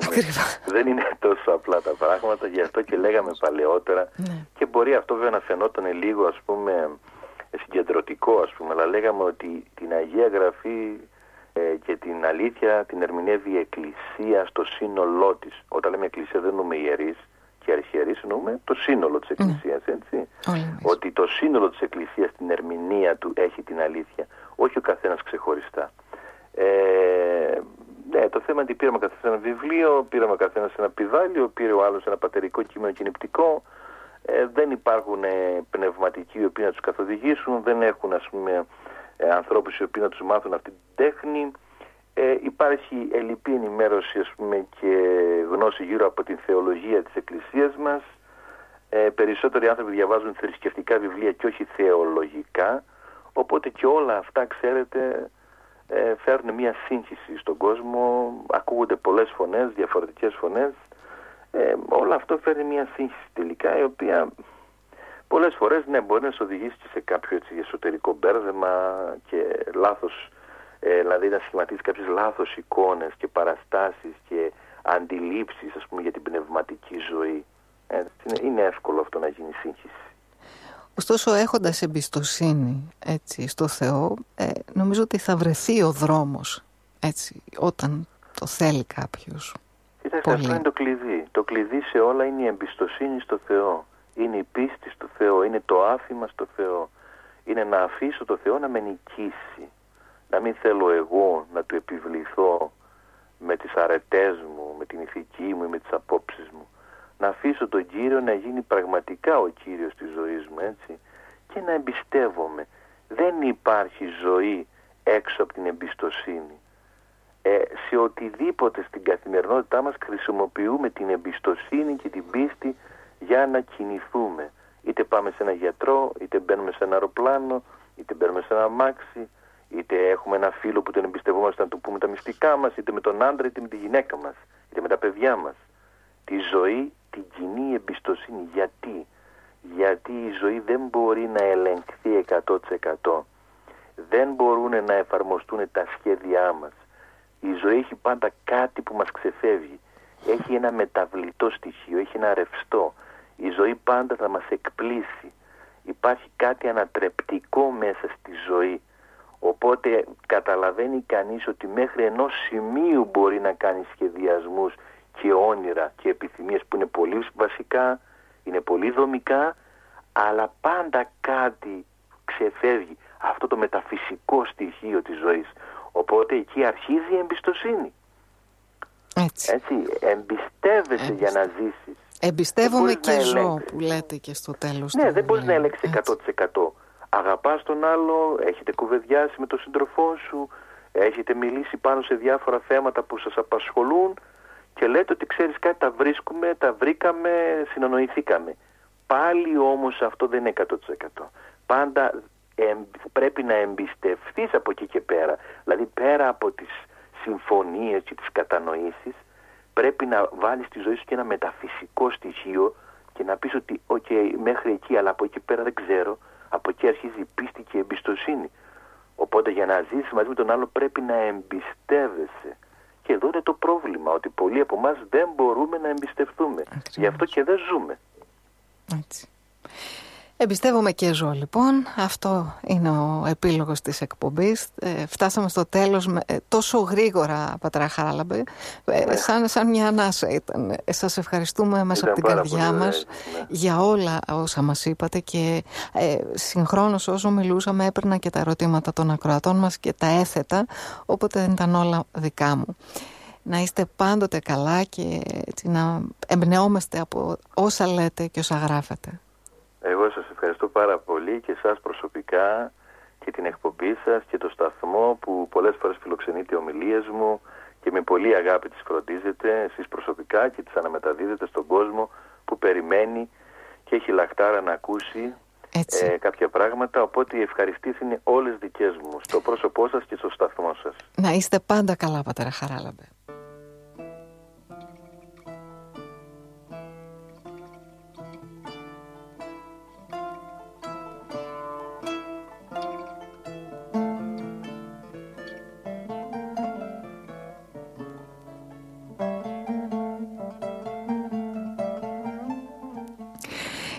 Δεν είναι τόσο απλά τα πράγματα, γι' αυτό και λέγαμε παλαιότερα ναι. και μπορεί αυτό βέβαια να φαινόταν λίγο ας πούμε συγκεντρωτικό ας πούμε, αλλά λέγαμε ότι την Αγία Γραφή ε, και την αλήθεια την ερμηνεύει η Εκκλησία στο σύνολό της. Όταν λέμε Εκκλησία δεν εννοούμε ιερείς, και αρχιερείς εννοούμε το σύνολο της ναι. Εκκλησίας, έτσι. Ότι το σύνολο της Εκκλησίας στην ερμηνεία του έχει την αλήθεια, όχι ο καθένας ξεχωριστά. Ε, ναι, το θέμα είναι ότι πήραμε καθένας ένα βιβλίο, πήραμε καθένας ένα πιδάλιο, πήρε ο άλλος ένα πατερικό κείμενο κινηπτικό, ε, δεν υπάρχουν ε, πνευματικοί οι οποίοι να τους καθοδηγήσουν, δεν έχουν ας πούμε ε, ανθρώπους οι οποίοι να τους μάθουν αυτή την τέχνη. Ε, υπάρχει ελλειπή ενημέρωση ας πούμε, και γνώση γύρω από την θεολογία της Εκκλησίας μας. Ε, περισσότεροι άνθρωποι διαβάζουν θρησκευτικά βιβλία και όχι θεολογικά. Οπότε και όλα αυτά, ξέρετε, ε, φέρνουν μια σύγχυση στον κόσμο. Ακούγονται πολλές φωνές, διαφορετικές φωνές. Ε, όλο αυτό φέρνει μια σύγχυση τελικά, η οποία πολλές φορές ναι, μπορεί να σε οδηγήσει και σε κάποιο έτσι, εσωτερικό μπέρδεμα και λάθος ε, δηλαδή να σχηματίσεις κάποιες λάθος εικόνες και παραστάσεις και αντιλήψεις ας πούμε για την πνευματική ζωή. Ε, είναι εύκολο αυτό να γίνει σύγχυση. Ωστόσο έχοντας εμπιστοσύνη έτσι, στο Θεό ε, νομίζω ότι θα βρεθεί ο δρόμος έτσι, όταν το θέλει κάποιος. Κοιτάξτε αυτό είναι το κλειδί. Το κλειδί σε όλα είναι η εμπιστοσύνη στο Θεό. Είναι η πίστη στο Θεό, είναι το άφημα στο Θεό. Είναι να αφήσω το Θεό να με νικήσει να μην θέλω εγώ να του επιβληθώ με τις αρετές μου, με την ηθική μου, με τις απόψεις μου. Να αφήσω τον Κύριο να γίνει πραγματικά ο Κύριος της ζωής μου, έτσι. Και να εμπιστεύομαι. Δεν υπάρχει ζωή έξω από την εμπιστοσύνη. Ε, σε οτιδήποτε στην καθημερινότητά μας χρησιμοποιούμε την εμπιστοσύνη και την πίστη για να κινηθούμε. Είτε πάμε σε ένα γιατρό, είτε μπαίνουμε σε ένα αεροπλάνο, είτε μπαίνουμε σε ένα μάξι, είτε έχουμε ένα φίλο που τον εμπιστευόμαστε να του πούμε τα μυστικά μας, είτε με τον άντρα, είτε με τη γυναίκα μας, είτε με τα παιδιά μας. Τη ζωή, την κοινή εμπιστοσύνη. Γιατί; Γιατί η ζωή δεν μπορεί να ελεγχθεί 100%. Δεν μπορούν να εφαρμοστούν τα σχέδιά μας. Η ζωή έχει πάντα κάτι που μας ξεφεύγει. Έχει ένα μεταβλητό στοιχείο, έχει ένα ρευστό. Η ζωή πάντα θα μας εκπλήσει. Υπάρχει κάτι ανατρεπτικό μέσα στη ζωή Οπότε καταλαβαίνει κανείς ότι μέχρι ενός σημείου μπορεί να κάνει σχεδιασμούς και όνειρα και επιθυμίες που είναι πολύ βασικά, είναι πολύ δομικά, αλλά πάντα κάτι ξεφεύγει αυτό το μεταφυσικό στοιχείο της ζωής. Οπότε εκεί αρχίζει η εμπιστοσύνη. Έτσι. Έτσι εμπιστεύεσαι για να ζήσεις. Εμπιστεύομαι και ζω που λέτε και στο τέλος. Ναι, δεν μπορείς να ελέγξεις 100% αγαπάς τον άλλο, έχετε κουβεντιάσει με τον σύντροφό σου, έχετε μιλήσει πάνω σε διάφορα θέματα που σας απασχολούν και λέτε ότι ξέρεις κάτι τα βρίσκουμε, τα βρήκαμε, συνονοηθήκαμε. Πάλι όμως αυτό δεν είναι 100%. Πάντα πρέπει να εμπιστευτείς από εκεί και πέρα. Δηλαδή πέρα από τις συμφωνίες και τις κατανοήσεις πρέπει να βάλεις στη ζωή σου και ένα μεταφυσικό στοιχείο και να πεις ότι okay, μέχρι εκεί αλλά από εκεί πέρα δεν ξέρω από εκεί αρχίζει η πίστη και η εμπιστοσύνη. Οπότε για να ζήσεις μαζί με τον άλλο πρέπει να εμπιστεύεσαι. Και εδώ είναι το πρόβλημα, ότι πολλοί από εμάς δεν μπορούμε να εμπιστευτούμε. Γι' αυτό και δεν ζούμε. Έτσι. Εμπιστεύομαι και ζω λοιπόν. Αυτό είναι ο επίλογος της εκπομπής. Ε, φτάσαμε στο τέλος με, ε, τόσο γρήγορα, Πατρά Χάλαμπε. Ε, ναι. σαν, σαν μια ανάσα ήταν. Ε, σας ευχαριστούμε μέσα από την καρδιά μας ναι. για όλα όσα μας είπατε και ε, συγχρόνως όσο μιλούσαμε έπαιρνα και τα ερωτήματα των ακροατών μας και τα έθετα, όποτε δεν ήταν όλα δικά μου. Να είστε πάντοτε καλά και έτσι, να εμπνεόμαστε από όσα λέτε και όσα γράφετε. Εγώ σας ευχαριστώ πάρα πολύ και εσάς προσωπικά και την εκπομπή σας και το σταθμό που πολλές φορές φιλοξενείτε ομιλίες μου και με πολύ αγάπη τις φροντίζετε εσείς προσωπικά και τις αναμεταδίδετε στον κόσμο που περιμένει και έχει λαχτάρα να ακούσει ε, κάποια πράγματα, οπότε οι ευχαριστήσεις είναι όλες δικές μου, στο πρόσωπό σας και στο σταθμό σας. Να είστε πάντα καλά, πατέρα Χαράλαμπε.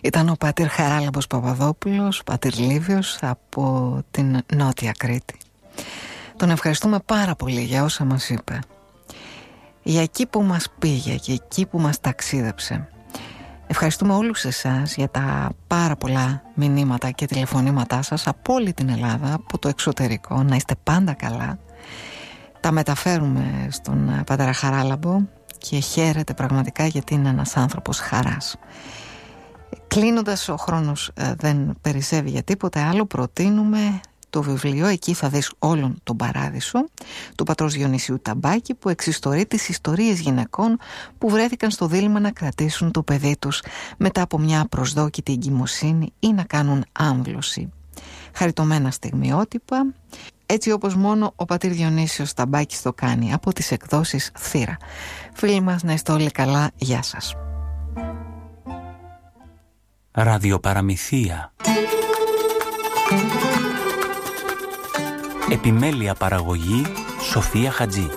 Ήταν ο Πατήρ Χαράλαμπος Παπαδόπουλος, Πατήρ Λίβιος από την Νότια Κρήτη. Τον ευχαριστούμε πάρα πολύ για όσα μας είπε. Για εκεί που μας πήγε και εκεί που μας ταξίδεψε. Ευχαριστούμε όλους εσάς για τα πάρα πολλά μηνύματα και τηλεφωνήματά σας από όλη την Ελλάδα, από το εξωτερικό. Να είστε πάντα καλά. Τα μεταφέρουμε στον Πατέρα Χαράλαμπο και χαίρεται πραγματικά γιατί είναι ένας άνθρωπος χαράς. Κλείνοντας ο χρόνος ε, δεν περισσεύει για τίποτε άλλο προτείνουμε το βιβλίο «Εκεί θα δεις όλον τον παράδεισο» του πατρός Διονυσίου Ταμπάκη που εξιστορεί τις ιστορίες γυναικών που βρέθηκαν στο δίλημα να κρατήσουν το παιδί τους μετά από μια προσδόκητη εγκυμοσύνη ή να κάνουν άμβλωση. Χαριτωμένα στιγμιότυπα, έτσι όπως μόνο ο πατήρ Διονύσιος Ταμπάκης το κάνει από τις εκδόσεις Θύρα. Φίλοι μας να είστε όλοι καλά, γεια σας. Ραδιοπαραμυθία. Επιμέλεια παραγωγή Σοφία Χατζή